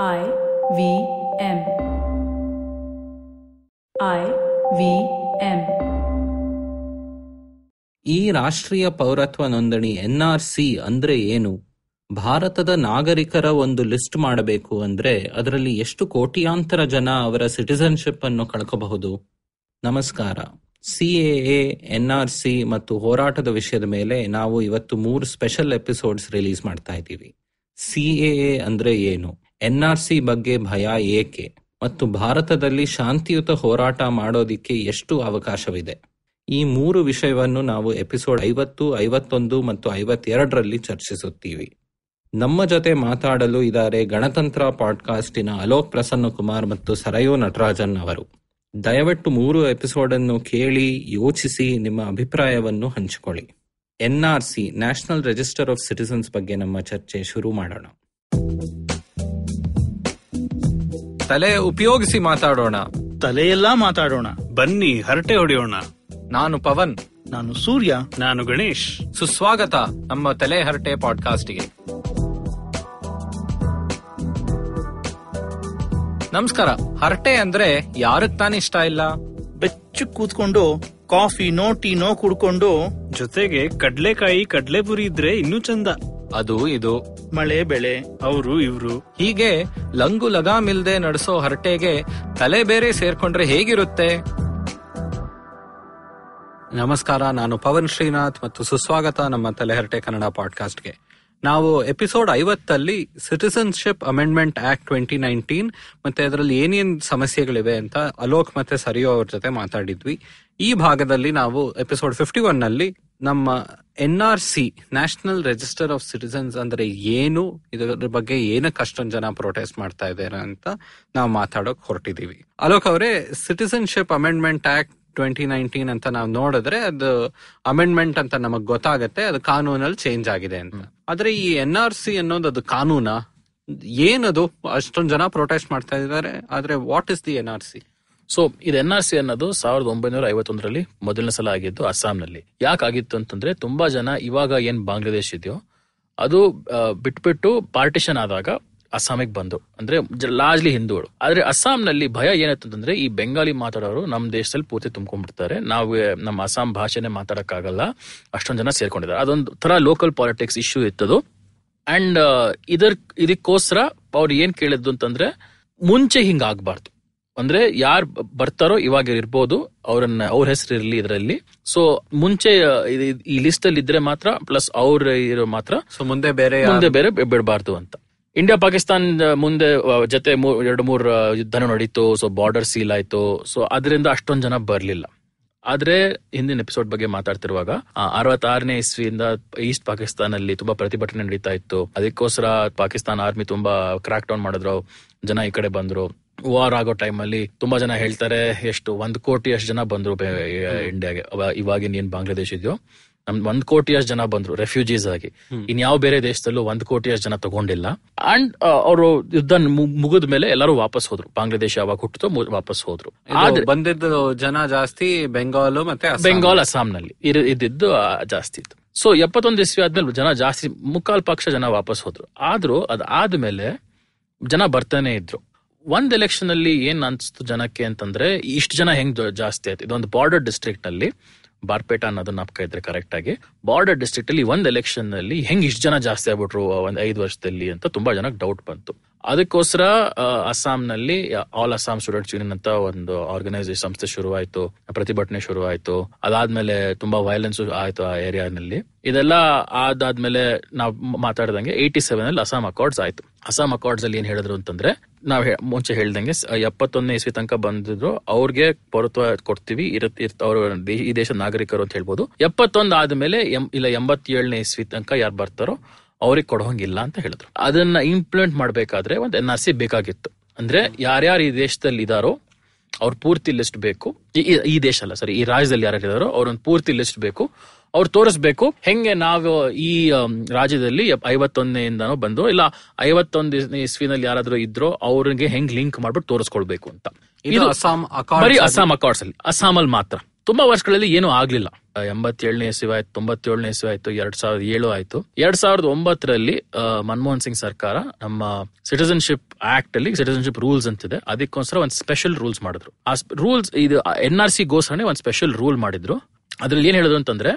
I V M. I V M. ಈ ರಾಷ್ಟ್ರೀಯ ಪೌರತ್ವ ನೋಂದಣಿ ಎನ್ಆರ್ಸಿ ಅಂದ್ರೆ ಏನು? ಭಾರತದ ನಾಗರಿಕರ ಒಂದು ಲಿಸ್ಟ್ ಮಾಡಬೇಕು ಅಂದ್ರೆ ಅದರಲ್ಲಿ ಎಷ್ಟು ಕೋಟಿಯಾಂತರ ಜನ ಅವರ ಸಿಟಿಸನ್ಶಿಪ್ ಅನ್ನು ಕಳ್ಕೋಬಹುದು? ನಮಸ್ಕಾರ. ಸಿಎಎ ಎನ್ಆರ್ಸಿ ಮತ್ತು ಹೋರಾಟದ ವಿಷಯದ ಮೇಲೆ ನಾವು ಇವತ್ತು ಮೂರು ಸ್ಪೆಷಲ್ ಎಪಿಸೋಡ್ಸ್ ರಿಲೀಸ್ ಮಾಡ್ತಾ ಇದ್ದೀವಿ. ಸಿಎಎ ಅಂದ್ರೆ ಏನು? ಎನ್ಆರ್ಸಿ ಬಗ್ಗೆ ಭಯ ಏಕೆ? ಮತ್ತು ಭಾರತದಲ್ಲಿ ಶಾಂತಿಯುತ ಹೋರಾಟ ಮಾಡೋದಿಕ್ಕೆ ಎಷ್ಟು ಅವಕಾಶವಿದೆ? ಈ ಮೂರು ವಿಷಯವನ್ನು ನಾವು ಎಪಿಸೋಡ್ ಐವತ್ತು, ಐವತ್ತೊಂದು ಮತ್ತು ಐವತ್ತೆರಡರಲ್ಲಿ ಚರ್ಚಿಸುತ್ತೀವಿ. ನಮ್ಮ ಜೊತೆ ಮಾತಾಡಲು ಇದ್ದಾರೆ ಗಣತಂತ್ರ ಪಾಡ್ಕಾಸ್ಟಿನ ಅಲೋಕ್ ಪ್ರಸನ್ನ ಕುಮಾರ್ ಮತ್ತು ಸರಯೋ ನಟರಾಜನ್ ಅವರು. ದಯವಿಟ್ಟು ಮೂರು ಎಪಿಸೋಡ್ ಅನ್ನು ಕೇಳಿ, ಯೋಚಿಸಿ, ನಿಮ್ಮ ಅಭಿಪ್ರಾಯವನ್ನು ಹಂಚಿಕೊಳ್ಳಿ. NRC, national register of citizens ಬಗ್ಗೆ ನಮ್ಮ ಚರ್ಚೆ ಶುರು ಮಾಡೋಣ. ತಲೆ ಉಪಯೋಗಿಸಿ ಮಾತಾಡೋಣ. ತಲೆಯೆಲ್ಲಾ ಮಾತಾಡೋಣ. ಬನ್ನಿ ಹರಟೆ ಹೊಡೆಯೋಣ. ನಾನು ಪವನ್. ನಾನು ಸೂರ್ಯ. ನಾನು ಗಣೇಶ್. ಸುಸ್ವಾಗತ ನಮ್ಮ ತಲೆ ಹರಟೆ ಪಾಡ್ಕಾಸ್ಟ್ಗೆ. ನಮಸ್ಕಾರ. ಹರಟೆ ಅಂದ್ರೆ ಯಾರಕ್ ತಾನೇ ಇಷ್ಟ ಇಲ್ಲ? ಬೆಚ್ಚು ಕೂತ್ಕೊಂಡು ಕಾಫಿನೋ ಟೀನೋ ಕುಡ್ಕೊಂಡು ಜೊತೆಗೆ ಕಡ್ಲೆಕಾಯಿ ಕಡ್ಲೆಪುರಿ ಇದ್ರೆ ಇನ್ನೂ ಚಂದ. ಅದು ಇದು. ಮಳೆ ಬೆಳೆ, ಅವರು ಇವ್ರು. ಹೀಗೆ ಲಂಗು ಲಗಾಮಿಲ್ದೆ ನಡೆಸೋ ಹರಟೆಗೆ ತಲೆ ಬೇರೆ ಸೇರ್ಕೊಂಡ್ರೆ ಹೇಗಿರುತ್ತೆ? ನಮಸ್ಕಾರ, ನಾನು ಪವನ್ ಶ್ರೀನಾಥ್ ಮತ್ತು ಸುಸ್ವಾಗತ ನಮ್ಮ ತಲೆಹರಟೆ ಕನ್ನಡ ಪಾಡ್ಕಾಸ್ಟ್ಗೆ. ನಾವು episode ಐವತ್ತಲ್ಲಿ citizenship amendment act twenty nineteen ಮತ್ತೆ ಅದರಲ್ಲಿ ಏನೇನ್ ಸಮಸ್ಯೆಗಳಿವೆ ಅಂತ ಅಲೋಕ್ ಮತ್ತೆ ಸರಿಯೋ ಅವ್ರ ಜೊತೆ ಮಾತಾಡಿದ್ವಿ. ಈ ಭಾಗದಲ್ಲಿ ನಾವು ಎಪಿಸೋಡ್ ಫಿಫ್ಟಿ ಒನ್ನಲ್ಲಿ ನಮ್ಮ N R C national register of citizens ಅಂದ್ರೆ ಏನು ಇದರ ಬಗ್ಗೆ ಏನಕ್ಕೆ ಅಷ್ಟೊಂದು ಜನ ಪ್ರೊಟೆಸ್ಟ್ ಮಾಡ್ತಾ ಇದ್ದಾರೆ ಅಂತ ನಾವು ಮಾತಾಡೋಕ್ ಹೊರಟಿದೀವಿ. ಅಲೋಕ್ ಅವರೇ citizenship amendment act twenty nineteen ಅಂತ ನಾವು ನೋಡಿದ್ರೆ ಅದು ಅಮೆಂಡ್ಮೆಂಟ್ ಅಂತ ನಮಗ್ ಗೊತ್ತಾಗತ್ತೆ ಅದು ಕಾನೂನಲ್ಲಿ ಚೇಂಜ್ ಆಗಿದೆ ಅಂತ. ಆದ್ರೆ ಈ ಎನ್ ಆರ್ ಸಿ ಅನ್ನೋದು ಅದು ಕಾನೂನ? ಏನದು? ಅಷ್ಟೊಂದು ಜನ ಪ್ರೊಟೆಸ್ಟ್ ಮಾಡ್ತಾ ಇದ್ದಾರೆ ಆದ್ರೆ what is the N R C so ಇದು ಎನ್ ಆರ್ ಸಿ ಅನ್ನೋದು ಸಾವಿರದ ಒಂಬೈನೂರ ಐವತ್ತೊಂದರಲ್ಲಿ ಮೊದಲನೇ ಸಲ ಆಗಿದ್ದು ಅಸ್ಸಾಂನಲ್ಲಿ. ಯಾಕೆ ಆಗಿತ್ತು ಅಂತಂದ್ರೆ ತುಂಬಾ ಜನ ಇವಾಗ ಏನ್ ಬಾಂಗ್ಲಾದೇಶ್ ಇದೆಯೋ, ಅದು ಬಿಟ್ಬಿಟ್ಟು ಪಾರ್ಟಿಷನ್ ಆದಾಗ ಅಸ್ಸಾಮಿಗೆ ಬಂದು. ಅಂದ್ರೆ ಲಾರ್ಜ್ಲಿ ಹಿಂದೂಗಳು. ಆದ್ರೆ ಅಸ್ಸಾಂನಲ್ಲಿ ಭಯ ಏನಂತಂದ್ರೆ ಈ ಬೆಂಗಾಲಿ ಮಾತಾಡೋರು ನಮ್ಮ ದೇಶದಲ್ಲಿ ಪೂರ್ತಿ ತುಂಬ್ಕೊಂಡ್ಬಿಡ್ತಾರೆ. ನಾವು ನಮ್ಮ ಅಸ್ಸಾಂ ಭಾಷೆನೆ ಮಾತಾಡಕ್ಕಾಗಲ್ಲ. ಅಷ್ಟೊಂದು ಜನ ಸೇರ್ಕೊಂಡಿದ್ದಾರೆ. ಅದೊಂದು ತರ ಲೋಕಲ್ ಪಾಲಿಟಿಕ್ಸ್ ಇಶ್ಯೂ ಇತ್ತದು. ಅಂಡ್ ಇದರ್, ಇದಕ್ಕೋಸ್ಕರ ಅವ್ರು ಏನ್ ಕೇಳಿದ್ದು ಅಂತಂದ್ರೆ ಮುಂಚೆ ಹಿಂಗ ಆಗ್ಬಾರ್ದು. ಅಂದ್ರೆ ಯಾರು ಬರ್ತಾರೋ ಇವಾಗ ಇರ್ಬೋದು ಅವ್ರನ್ನ ಅವ್ರ ಹೆಸರು ಇರಲಿ ಇದರಲ್ಲಿ. ಸೊ ಮುಂಚೆ ಈ ಲಿಸ್ಟ್ ಅಲ್ಲಿ ಇದ್ರೆ ಮಾತ್ರ ಪ್ಲಸ್ ಅವ್ರ ಇರೋ ಮಾತ್ರ ಸೊ ಮುಂದೆ ಬೇರೆ ಮುಂದೆ ಬೇರೆ ಬಿಡಬಾರ್ದು ಅಂತ. ಇಂಡಿಯಾ ಪಾಕಿಸ್ತಾನ್ ಮುಂದೆ ಜೊತೆ ಎರಡು ಮೂರ್ ಯುದ್ಧ ಯುದ್ಧನೂ ನಡೀತು ಸೊ ಬಾರ್ಡರ್ ಸೀಲ್ ಆಯ್ತು. ಸೊ ಅದರಿಂದ ಅಷ್ಟೊಂದು ಜನ ಬರ್ಲಿಲ್ಲ. ಆದ್ರೆ ಹಿಂದಿನ ಎಪಿಸೋಡ್ ಬಗ್ಗೆ ಮಾತಾಡ್ತಿರುವಾಗ ಅರವತ್ತಾರನೇ ಇಸ್ವಿಯಿಂದ ಈಸ್ಟ್ ಪಾಕಿಸ್ತಾನಲ್ಲಿ ತುಂಬಾ ಪ್ರತಿಭಟನೆ ನಡೀತಾ ಇತ್ತು. ಅದಕ್ಕೋಸ್ಕರ ಪಾಕಿಸ್ತಾನ ಆರ್ಮಿ ತುಂಬಾ ಕ್ರಾಕ್ ಡೌನ್ ಮಾಡಿದ್ರು. ಜನ ಈ ಕಡೆ ಬಂದ್ರು. ವಾರ್ ಆಗೋ ಟೈಮಲ್ಲಿ ಅಲ್ಲಿ ತುಂಬಾ ಜನ ಹೇಳ್ತಾರೆ ಎಷ್ಟು ಒಂದ್ ಕೋಟಿ ಅಷ್ಟು ಜನ ಬಂದ್ರು ಇಂಡಿಯಾಗೆ. ಇವಾಗಿನ ಏನ್ ಬಾಂಗ್ಲಾದೇಶ ಇದೆಯೋ ನಮ್ ಒಂದ್ ಕೋಟಿ ಅಷ್ಟು ಜನ ಬಂದ್ರು ರೆಫ್ಯೂಜೀಸ್ ಆಗಿ. ಇನ್ಯಾವ ಬೇರೆ ದೇಶದಲ್ಲೂ ಒಂದ್ ಕೋಟಿ ಅಷ್ಟು ಜನ ತಗೊಂಡಿಲ್ಲ. ಅಂಡ್ ಅವರು ಯುದ್ಧ ಮುಗಿದ ಮೇಲೆ ಎಲ್ಲರೂ ವಾಪಸ್ ಹೋದ್ರು. ಬಾಂಗ್ಲಾದೇಶ ಯಾವಾಗ ಹುಟ್ಟಿತು ವಾಪಸ್ ಹೋದ್ರು. ಆದ್ರೆ ಬಂದಿದ್ದು ಜನ ಜಾಸ್ತಿ ಬೆಂಗಾಲ್ ಮತ್ತೆ. ಬೆಂಗಾಲ್ ಅಸ್ಸಾಂನಲ್ಲಿ. ಇದ್ದಿದ್ದು ಜಾಸ್ತಿ ಇತ್ತು. ಸೊ ಎಪ್ಪತ್ತೊಂದು ಇಸ್ವಿ ಆದ್ಮೇಲೆ ಜನ ಜಾಸ್ತಿ ಮುಕ್ಕಾಲ್ ಪಕ್ಷ ಜನ ವಾಪಸ್ ಹೋದ್ರು. ಆದ್ರೂ ಅದಾದ್ಮೇಲೆ ಜನ ಬರ್ತಾನೆ ಇದ್ರು. ಒಂದ್ ಎಲೆಕ್ಷನ್ ಅಲ್ಲಿ ಏನ್ ಅನ್ಸ್ತು ಜನಕ್ಕೆ ಅಂತಂದ್ರೆ, ಇಷ್ಟು ಜನ ಹೆಂಗ್ ಜಾಸ್ತಿ ಆಯ್ತು. ಇದೊಂದು ಬಾರ್ಡರ್ ಡಿಸ್ಟ್ರಿಕ್ಟ್ನಲ್ಲಿ, ಬಾರ್ಪೇಟ ಅನ್ನೋದನ್ನ ನಾಪ್ಕ ಇದ್ರೆ ಕರೆಕ್ಟ್ ಆಗಿ ಬಾರ್ಡರ್ ಡಿಸ್ಟ್ರಿಕ್ಟ್ ಅಲ್ಲಿ ಒಂದ್ ಎಲೆಕ್ಷನ್ ಅಲ್ಲಿ ಹೆಂಗ್ ಇಷ್ಟು ಜನ ಜಾಸ್ತಿ ಆಗ್ಬಿಟ್ರು ಒಂದ್ ಐದು ವರ್ಷದಲ್ಲಿ ಅಂತ ತುಂಬಾ ಜನಕ್ಕೆ ಡೌಟ್ ಬಂತು. ಅದಕ್ಕೋಸ್ಕರ ಅಸ್ಸಾಂನಲ್ಲಿ ಆಲ್ ಅಸ್ಸಾಂ ಸ್ಟೂಡೆಂಟ್ಸ್ ಯೂನಿಯನ್ ಅಂತ ಒಂದು ಆರ್ಗನೈಸೇಷನ್ ಸಂಸ್ಥೆ ಶುರುವಾಯಿತು, ಪ್ರತಿಭಟನೆ ಶುರುವಾಯಿತು. ಅದಾದ್ಮೇಲೆ ತುಂಬಾ ವೈಲೆನ್ಸ್ ಆಯ್ತು ಆ ಏರಿಯಾನಲ್ಲಿ ಇದೆಲ್ಲ ಆದಾದ್ಮೇಲೆ ನಾವು ಮಾತಾಡಿದಂಗೆ ಏಯ್ಟಿ ಸೆವೆನ್ ಅಲ್ಲಿ ಅಸ್ಸಾಂ ಅಕಾರ್ಡ್ಸ್ ಆಯ್ತು. ಅಸ್ಸಾಂ ಅಕಾರ್ಡ್ಸ್ ಅಲ್ಲಿ ಏನ್ ಹೇಳಿದ್ರು ಅಂತಂದ್ರೆ, ನಾವ್ ಮುಂಚೆ ಹೇಳ್ದಂಗೆ ಎಪ್ಪತ್ತೊಂದನೇ ಇಸ್ವಿ ತನಕ ಬಂದಿದ್ರು, ಅವ್ರಿಗೆ ಪೌರತ್ವ ಕೊಡ್ತೀವಿ ಅವರು ಈ ದೇಶದ ನಾಗರಿಕರು ಅಂತ ಹೇಳ್ಬೋದು. ಎಪ್ಪತ್ತೊಂದು ಆದ್ಮೇಲೆ ಇಲ್ಲ ಎಂಬತ್ತೇಳನೇ ಇಸ್ವಿ ತನಕ ಯಾರು ಬರ್ತಾರೋ ಅವ್ರಿಗೆ ಕೊಡೋಂಗಿಲ್ಲ ಅಂತ ಹೇಳಿದ್ರು. ಅದನ್ನ ಇಂಪ್ಲಿಮೆಂಟ್ ಮಾಡಬೇಕಾದ್ರೆ ಒಂದು ಎನ್ ಆರ್ ಸಿ ಬೇಕಾಗಿತ್ತು. ಅಂದ್ರೆ ಯಾರ್ಯಾರು ಈ ದೇಶದಲ್ಲಿ ಇದಾರೋ ಅವ್ರ ಪೂರ್ತಿ ಲಿಸ್ಟ್ ಬೇಕು. ಈ- ದೇಶ ಅಲ್ಲ ಸರಿ ಈ ರಾಜ್ಯದಲ್ಲಿ ಯಾರು ಇದಾರೋ ಅವ್ರೊಂದು ಪೂರ್ತಿ ಲಿಸ್ಟ್ ಬೇಕು. ಅವ್ರು ತೋರಿಸ್ಬೇಕು ಹೆಂಗೆ ನಾವು ಈ ರಾಜ್ಯದಲ್ಲಿ ಐವತ್ತೊಂದನೆಯಿಂದನೋ ಬಂದು ಇಲ್ಲ ಐವತ್ತೊಂದನೇ ಇಸ್ವಿನಲ್ಲಿ ಯಾರಾದ್ರೂ ಇದ್ರೋ ಅವ್ರಿಗೆ ಹೆಂಗ್ ಲಿಂಕ್ ಮಾಡ್ಬಿಟ್ಟು ತೋರಿಸ್ಕೊಳ್ಬೇಕು ಅಂತ. ಇದು ಅಸ್ಸಾಂ ಬರೀ ಅಸ್ಸಾಂ ಅಕಾರ್ಡ್ಸ್ ಅಲ್ಲಿ. ಅಸ್ಸಾಂ ಅಲ್ಲಿ ಮಾತ್ರ. ತುಂಬಾ ವರ್ಷಗಳಲ್ಲಿ ಏನೂ ಆಗ್ಲಿಲ್ಲ. ಎಂಬತ್ತೇಳನೇ ಇಸ್ವಿ ಆಯ್ತು, ತೊಂಬತ್ತೇಳನೇ ಇಸ್ವಿ ಆಯ್ತು, ಎರಡ್ ಸಾವಿರದ ಏಳು ಆಯ್ತು. ಎರಡ್ ಸಾವಿರದ ಒಂಬತ್ತರಲ್ಲಿ ಮನಮೋಹನ್ ಸಿಂಗ್ ಸರ್ಕಾರ ನಮ್ಮ ಸಿಟಿಸನ್ಶಿಪ್ ಆಕ್ಟ್ ಅಲ್ಲಿ ಸಿಟಿಸನ್ಶಿಪ್ ರೂಲ್ಸ್ ಅಂತಿದೆ. ಅದಕ್ಕೋಸ್ಕರ ಒಂದು ಸ್ಪೆಷಲ್ ರೂಲ್ಸ್ ಮಾಡಿದ್ರು. ಆ ರೂಲ್ಸ್ ಇದು ಎನ್ ಆರ್ ಸಿ ಗೋಸ್ಕರನೇ ಒಂದು ಸ್ಪೆಷಲ್ ರೂಲ್ ಮಾಡಿದ್ರು. ಅದ್ರಲ್ಲಿ ಏನ್ ಹೇಳಿದ್ರು ಅಂತಂದ್ರೆ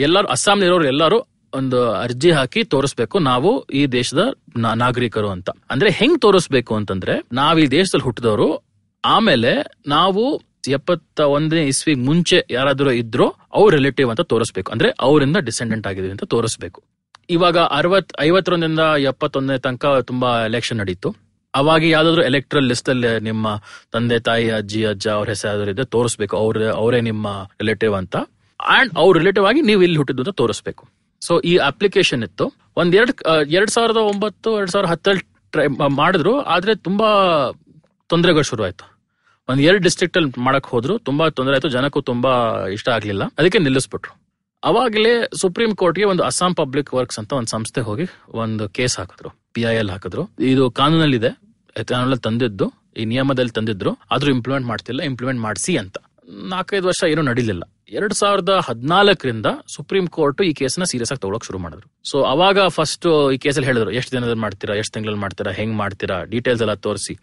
ಎಲ್ಲರೂ ಅಸ್ಸಾಂ ಇರೋರು ಎಲ್ಲರೂ ಒಂದು ಅರ್ಜಿ ಹಾಕಿ ತೋರಿಸ್ಬೇಕು, ನಾವು ಈ ದೇಶದ ನಾಗರಿಕರು ಅಂತ. ಅಂದ್ರೆ ಹೆಂಗ್ ತೋರಿಸ್ಬೇಕು ಅಂತಂದ್ರೆ, ನಾವ್ ಈ ದೇಶದಲ್ಲಿ ಹುಟ್ಟಿದವರು, ಆಮೇಲೆ ನಾವು ಎಪ್ಪತ್ತ ಒಂದನೇ ಇಸ್ವಿಗ್ ಮುಂಚೆ ಯಾರಾದರೂ ಇದ್ರೋ ಅವ್ರ ರಿಲೇಟಿವ್ ಅಂತ ತೋರಿಸ್ಬೇಕು. ಅಂದ್ರೆ ಅವರಿಂದ ಡಿಸೆಂಡೆಂಟ್ ಆಗಿದೆ ಅಂತ ತೋರಿಸ್ಬೇಕು. ಇವಾಗ ಅರವತ್ ಐವತ್ತೊಂದರಿಂದ ಎಪ್ಪತ್ತೊಂದನೇ ತನಕ ತುಂಬಾ ಎಲೆಕ್ಷನ್ ನಡೀತು. ಅವಾಗ ಯಾವ್ದಾದ್ರು ಎಲೆಕ್ಟ್ರಲ್ ಲಿಸ್ಟ್ ಅಲ್ಲಿ ನಿಮ್ಮ ತಂದೆ, ತಾಯಿ, ಅಜ್ಜಿ, ಅಜ್ಜ ಅವ್ರ ಹೆಸರು ಇದ್ರೆ ತೋರಿಸ್ಬೇಕು. ಅವ್ರ, ಅವರೇ ನಿಮ್ಮ ರಿಲೇಟಿವ್ ಅಂತ. ಅಂಡ್ ಅವ್ರ ರಿಲೇಟಿವ್ ಆಗಿ ನೀವು ಇಲ್ಲಿ ಹುಟ್ಟಿದ್ದು ಅಂತ ತೋರಿಸ್ಬೇಕು. ಸೊ ಈ ಅಪ್ಲಿಕೇಶನ್ ಇತ್ತು. ಒಂದ್ ಎರಡ್ ಎರಡ್ ಸಾವಿರದ ಒಂಬತ್ತು, ಎರಡ್ ಸಾವಿರದ ಹತ್ತರಲ್ಲಿ ಟ್ರೈ ಮಾಡಿದ್ರು. ಆದ್ರೆ ತುಂಬಾ ತೊಂದರೆಗಳು ಶುರು ಒಂದ್ ಎರಡು ಡಿಸ್ಟ್ರಿಕ್ಟ್ ಅಲ್ಲಿ ಮಾಡಕ್ ಹೋದ್ರು, ತುಂಬಾ ತೊಂದರೆ ಆಯ್ತು, ಜನಕ್ಕೂ ತುಂಬಾ ಇಷ್ಟ ಆಗ್ಲಿಲ್ಲ. ಅದಕ್ಕೆ ನಿಲ್ಲಿಸ್ಬಿಟ್ರು. ಅವಾಗಲೇ ಸುಪ್ರೀಂ ಕೋರ್ಟ್ಗೆ ಒಂದು ಅಸ್ಸಾಂ ಪಬ್ಲಿಕ್ ವರ್ಕ್ಸ್ ಅಂತ ಒಂದು ಸಂಸ್ಥೆ ಹೋಗಿ ಒಂದು ಕೇಸ್ ಹಾಕಿದ್ರು ಪಿ ಐ ಎಲ್ ಹಾಕಿದ್ರು. ಇದು ಕಾನೂನಲ್ಲಿದೆ, ಕಾನೂನಲ್ಲಿ ತಂದಿದ್ದು, ಈ ನಿಯಮದಲ್ಲಿ ತಂದಿದ್ರು, ಆದ್ರೂ ಇಂಪ್ಲಿಮೆಂಟ್ ಮಾಡ್ತಿಲ್ಲ ಇಂಪ್ಲಿಮೆಂಟ್ ಮಾಡಿಸಿ ಅಂತ. ನಾಲ್ಕೈದು ವರ್ಷ ಏನೂ ನಡೀಲಿಲ್ಲ. ಎರಡ್ ಸಾವಿರದ ಹದಿನಾಲ್ಕರಿಂದ ಸುಪ್ರೀಂ ಕೋರ್ಟ್ ಈ ಕೇಸ್ನ ಸೀರಿಯಸ್ ಆಗಿ ತಗೊಳಕ್ ಶುರು ಮಾಡಿದ್ರು. ಸೊ ಅವಾಗ ಫಸ್ಟ್ ಈ ಕೇಸಲ್ಲಿ ಹೇಳಿದ್ರು, ಎಷ್ಟು ದಿನದಲ್ಲಿ ಮಾಡ್ತೀರಾ, ಎಷ್ಟು ತಿಂಗಳಲ್ಲಿ ಮಾಡ್ತೀರಾ, ಹೆಂಗ್ ಮಾಡ್ತೀರಾ ಡೀಟೇಲ್ಸ್ ಎಲ್ಲ ತೋರಿಸಿ.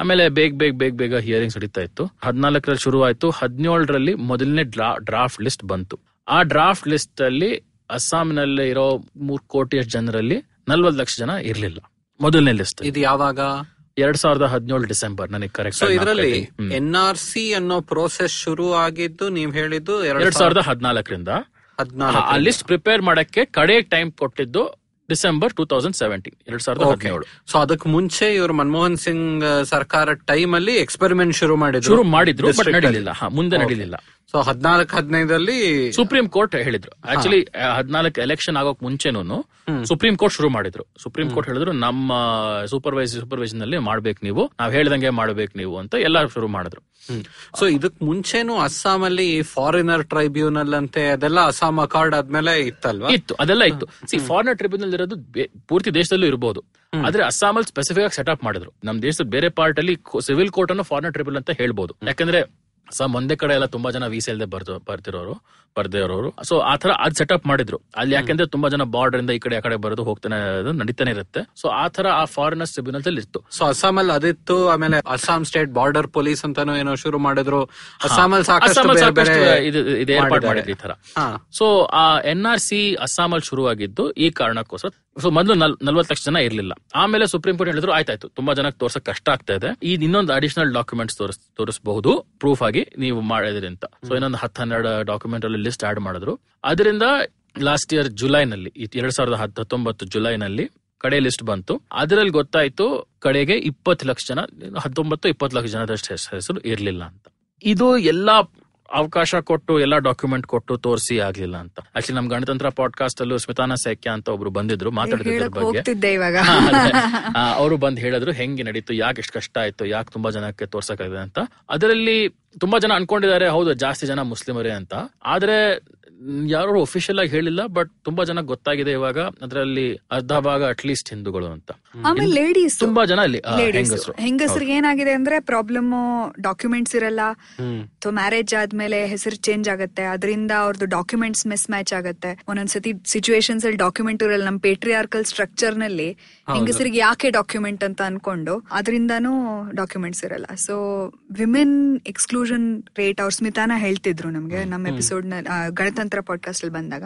ಆಮೇಲೆ ಬೇಗ ಬೇಗ ಬೇಗ ಬೇಗ ಹಿಯರಿಂಗ್ಸ್ ನಡೀತಾ ಇತ್ತು. ಹದಿನಾಲ್ಕರಲ್ಲಿ ಶುರು ಆಯ್ತು ಹದಿನೇಳರಲ್ಲಿ ಮೊದಲನೇ ಡ್ರಾಫ್ಟ್ ಲಿಸ್ಟ್ ಬಂತು. ಆ ಡ್ರಾಫ್ಟ್ ಲಿಸ್ಟ್ ಅಲ್ಲಿ ಅಸ್ಸಾಂನಲ್ಲಿ ಇರೋ ಮೂರ್ ಕೋಟಿ ಜನರಲ್ಲಿ ನಲ್ವತ್ತು ಲಕ್ಷ ಜನ ಇರ್ಲಿಲ್ಲ. ಮೊದಲನೇ ಲಿಸ್ಟ್ ಇದು ಯಾವಾಗ? ಎರಡ್ ಸಾವಿರದ ಹದಿನೇಳು ಡಿಸೆಂಬರ್ ನನಗೆ ಕರೆಕ್ಟ್ ಇದರಲ್ಲಿ ಎನ್ ಆರ್ ಸಿ ಅನ್ನೋ ಪ್ರೋಸೆಸ್ ಶುರು ಆಗಿದ್ದು ನೀವ್ ಹೇಳಿದ್ದು ಎರಡ್ ಸಾವಿರದ ಹದಿನಾಲ್ಕರಿಂದ. ಹದಿನಾಲ್ಕು ಆ ಲಿಸ್ಟ್ ಪ್ರಿಪೇರ್ ಮಾಡಕ್ಕೆ ಕಡೆ ಟೈಮ್ ಕೊಟ್ಟಿದ್ದು ಡಿಸೆಂಬರ್ ಟೂ ತೌಸಂಡ್ ಸೆವೆಂಟೀನ್ ಎರಡ್ ಸಾವಿರದ ಹದಿನೇಳು. ಸೊ ಅದಕ್ಕೆ ಮುಂಚೆ ಇವರು ಮನಮೋಹನ್ ಸಿಂಗ್ ಸರ್ಕಾರ ಟೈಮ್ ಅಲ್ಲಿ ಎಕ್ಸ್ಪೆರಿಮೆಂಟ್ ಶುರು ಮಾಡಿದ್ರು. ಶುರು ಮಾಡಿದ್ರು ಬಟ್ ನಡೀಲಿಲ್ಲ. ಮುಂದೆ ನಡೀಲಿಲ್ಲ. ಸೊ ಹದಿನಾಲ್ಕು ಹದಿನೈದಲ್ಲಿ ಸುಪ್ರೀಂ ಕೋರ್ಟ್ ಹೇಳಿದ್ರು. ಆಕ್ಚುಲಿ ಹದಿನಾಲ್ಕು ಎಲೆಕ್ಷನ್ ಆಗೋಕ್ ಮುಂಚೆನೂ ಸುಪ್ರೀಂ ಕೋರ್ಟ್ ಶುರು ಮಾಡಿದ್ರು. ಸುಪ್ರೀಂ ಕೋರ್ಟ್ ಹೇಳಿದ್ರು ನಮ್ಮ ಸೂಪರ್ವೈಸ್ ಸೂಪರ್ವೈಸನ್ನಲ್ಲಿ ಮಾಡ್ಬೇಕು ನೀವು. ನಾವ್ ಹೇಳ್ದಂಗೆ ಮಾಡ್ಬೇಕು ನೀವು ಅಂತ ಎಲ್ಲ ಶುರು ಮಾಡಿದ್ರು. ಸೊ ಇದಕ್ ಮುಂಚೆನು ಅಸ್ಸಾಂ ಅಲ್ಲಿ ಫಾರಿನರ್ ಟ್ರೈಬ್ಯೂನಲ್ ಅಂತೆ ಅದೆಲ್ಲ ಅಸ್ಸಾಂ ಅಕಾರ್ಡ್ ಆದ್ಮೇಲೆ ಇತ್ತಲ್ವಾ? ಇತ್ತು ಅದೆಲ್ಲ ಇತ್ತು. ಸಿ ಫಾರಿನರ್ ಟ್ರಿಬ್ಯುನಲ್ ಇರೋದು ಪೂರ್ತಿ ದೇಶದಲ್ಲೂ ಇರಬಹುದು ಆದ್ರೆ ಅಸ್ಸಾಂ ಅಲ್ಲಿ ಸ್ಪೆಸಿಫಿಕ್ ಆಗಿ ಸೆಟಪ್ ಮಾಡಿದ್ರು. ನಮ್ ದೇಶದ ಬೇರೆ ಪಾರ್ಟ್ ಅಲ್ಲಿ ಸಿವಿಲ್ ಕೋರ್ಟ್ ಅನ್ನು ಫಾರಿನರ್ ಟ್ರಿಬ್ಯುನಲ್ ಅಂತ ಹೇಳ್ಬೋದು. ಯಾಕಂದ್ರೆ ಅಸ್ಸಾಂ ಒಂದೇ ಕಡೆ ಎಲ್ಲ ತುಂಬಾ ಜನ ವೀಸಾ ಇಲ್ಲದೆ ಬರ್ತು ಬರ್ತಿರೋರು. ಬರ್ದೇ ಇರೋರು. ಸೊ ಆ ತರ ಅದ್ ಸೆಟಪ್ ಮಾಡಿದ್ರು. ಅಲ್ಲಿ ಯಾಕೆಂದ್ರೆ ತುಂಬಾ ಜನ ಬಾರ್ಡರ್ ಇಂದ ಈ ಕಡೆ ಆ ಕಡೆ ಬರೋದು ಹೋಗ್ತಾನೆ ನಡೀತಾನೆ ಇರುತ್ತೆ. ಸೊ ಆ ತರ ಆ ಫಾರಿನರ್ಸ್ ಟ್ರಿಬ್ಯುನಲ್ ಅಲ್ಲಿ ಇತ್ತು. ಸೊ ಅಸ್ಸಾಂ ಅಲ್ಲಿ ಅದಿತ್ತು ಆಮೇಲೆ ಅಸ್ಸಾಂ ಸ್ಟೇಟ್ ಬಾರ್ಡರ್ ಪೊಲೀಸ್ ಅಂತಾನು ಏನೋ ಶುರು ಮಾಡಿದ್ರು. ಅಸ್ಸಾಂ ಇದು ಇದು ಮಾಡಿದ್ರು ಈ ತರ. ಸೊ ಆ ಎನ್ ಆರ್ ಸಿ ಅಸ್ಸಾಂ ಅಲ್ಲಿ ಶುರುವಾಗಿದ್ದು ಈ ಕಾರಣಕ್ಕೋಸ್ಕರ. ಸೊ ಮೊದಲು ನಲ್ವತ್ತು ಲಕ್ಷ ಜನ ಇರ್ಲಿಲ್ಲ. ಆಮೇಲೆ ಸುಪ್ರೀಂ ಕೋರ್ಟ್ ಹೇಳಿದ್ರು ಆಯ್ತಾಯ್ತು. ತುಂಬಾ ಜನಕ್ಕೆ ತೋರ್ಸಕ್ ಕಷ್ಟ ಆಗ್ತಾ ಇದೆ. ಈ ಇನ್ನೊಂದು ಅಡಿಷನಲ್ ಡಾಕ್ಯುಮೆಂಟ್ಸ್ ತೋರಿಸ್ ತೋರಿಸಬಹುದು. ಪ್ರೂಫ್ ಆಗಿ ನೀವು ಮಾಡಿದ್ರಿ ಅಂತ. ಸೊ ಇನ್ನೊಂದು ಹತ್ತು ಹನ್ನೆರಡು ಡಾಕ್ಯುಮೆಂಟ್ ಅಲ್ಲಿ ಲಿಸ್ಟ್ ಆಡ್ ಮಾಡಿದ್ರು. ಅದರಿಂದ ಲಾಸ್ಟ್ ಇಯರ್ ಜುಲೈನಲ್ಲಿ ಎರಡ್ ಸಾವಿರದ ಹತ್ತು ಹತ್ತೊಂಬತ್ತು ಜುಲೈನಲ್ಲಿ ಕಡೆ ಲಿಸ್ಟ್ ಬಂತು. ಅದರಲ್ಲಿ ಗೊತ್ತಾಯ್ತು ಕಡೆಗೆ ಇಪ್ಪತ್ತು ಲಕ್ಷ ಜನ, ಹತ್ತೊಂಬತ್ತು ಇಪ್ಪತ್ತು ಲಕ್ಷ ಜನದಷ್ಟು ಹೆಸ್- ಹೆಸರು ಇರಲಿಲ್ಲ ಅಂತ. ಇದು ಎಲ್ಲಾ ಅವಕಾಶ ಕೊಟ್ಟು ಎಲ್ಲಾ ಡಾಕ್ಯುಮೆಂಟ್ ಕೊಟ್ಟು ತೋರಿಸಿ ಆಗ್ಲಿಲ್ಲ ಅಂತ. ಆಕ್ಚುಲಿ ನಮ್ ಗಣತಂತ್ರ ಪಾಡ್ಕಾಸ್ಟ್ ಅಲ್ಲೂ ಸ್ಮಿತಾನ ಸೈಕ್ಯ ಅಂತ ಒಬ್ರು ಬಂದಿದ್ರು ಮಾತಾಡಿದ್ರ ಬಗ್ಗೆ. ಅವರು ಬಂದ್ ಹೇಳಿದ್ರು ಹೆಂಗೆ ನಡೀತು? ಯಾಕೆ ಎಷ್ಟು ಕಷ್ಟ ಆಯ್ತು? ಯಾಕೆ ತುಂಬಾ ಜನಕ್ಕೆ ತೋರ್ಸಕ್ಕಾಗಿದೆ? ಅಂತ. ಅದರಲ್ಲಿ ತುಂಬಾ ಜನ ಅನ್ಕೊಂಡಿದ್ದಾರೆ ಹೌದು ಜಾಸ್ತಿ ಜನ ಮುಸ್ಲಿಮರೇ ಅಂತ. ಆದ್ರೆ ಯಾರು ಒಫಿಷಿಯಲ್ ಆಗಿ ಹೇಳಿಲ್ಲ ಬಟ್ ತುಂಬಾ ಜನ ಗೊತ್ತಾಗಿದೆ ಇವಾಗ. ಅದರಲ್ಲಿ ಅರ್ಧ ಭಾಗ ಅಟ್ಲೀಸ್ಟ್ ಹಿಂದೂಗಳು ಅಂತ. ಆಮೇಲೆ ಲೇಡೀಸ್ ತುಂಬಾ ಜನ ಅಲ್ಲಿ ಹೆಂಗಸರು. ಹೆಂಗಸರಿಗೆ ಏನಾಗಿದೆ ಅಂದ್ರೆ ಪ್ರಾಬ್ಲಮ್ ಡಾಕ್ಯುಮೆಂಟ್ಸ್ ಇರಲ್ಲ. ಮ್ಯಾರೇಜ್ ಆದ್ಮೇಲೆ ಹೆಸರು ಚೇಂಜ್ ಆಗುತ್ತೆ. ಅದರಿಂದ ಅವ್ರದ್ದು ಡಾಕ್ಯುಮೆಂಟ್ಸ್ ಮಿಸ್ ಮ್ಯಾಚ್ ಆಗುತ್ತೆ. ಒಂದೊಂದ್ಸತಿ ಸಿಚುವೇಶನ್ಸ್ ಅಲ್ಲಿ ಡಾಕ್ಯುಮೆಂಟ್ ಇರಲ್ಲ. ನಮ್ಮ ಪೇಟ್ರಿಯಾರ್ಕಲ್ ಸ್ಟ್ರಕ್ಚರ್ನಲ್ಲಿ ಹೆಂಗಸರಿಗೆ ಯಾಕೆ ಡಾಕ್ಯುಮೆಂಟ್ ಅಂತ ಅನ್ಕೊಂಡು ಅದರಿಂದಾನು ಡಾಕ್ಯುಮೆಂಟ್ಸ್ ಇರಲ್ಲ. ಸೊ ವಿಮೆನ್ ಎಕ್ಸ್ಕ್ಲೂಷನ್ ರೇಟ್ ಅವ್ರ ಸ್ಮಿತಾನ ಹೇಳ್ತಿದ್ರು ನಮ್ಗೆ ನಮ್ಮ ಎಪಿಸೋಡ್ನ ಗಣತಂತ್ರ ಪಾಡ್ಕಾಸ್ಟ್ ಅಲ್ಲಿ ಬಂದಾಗ.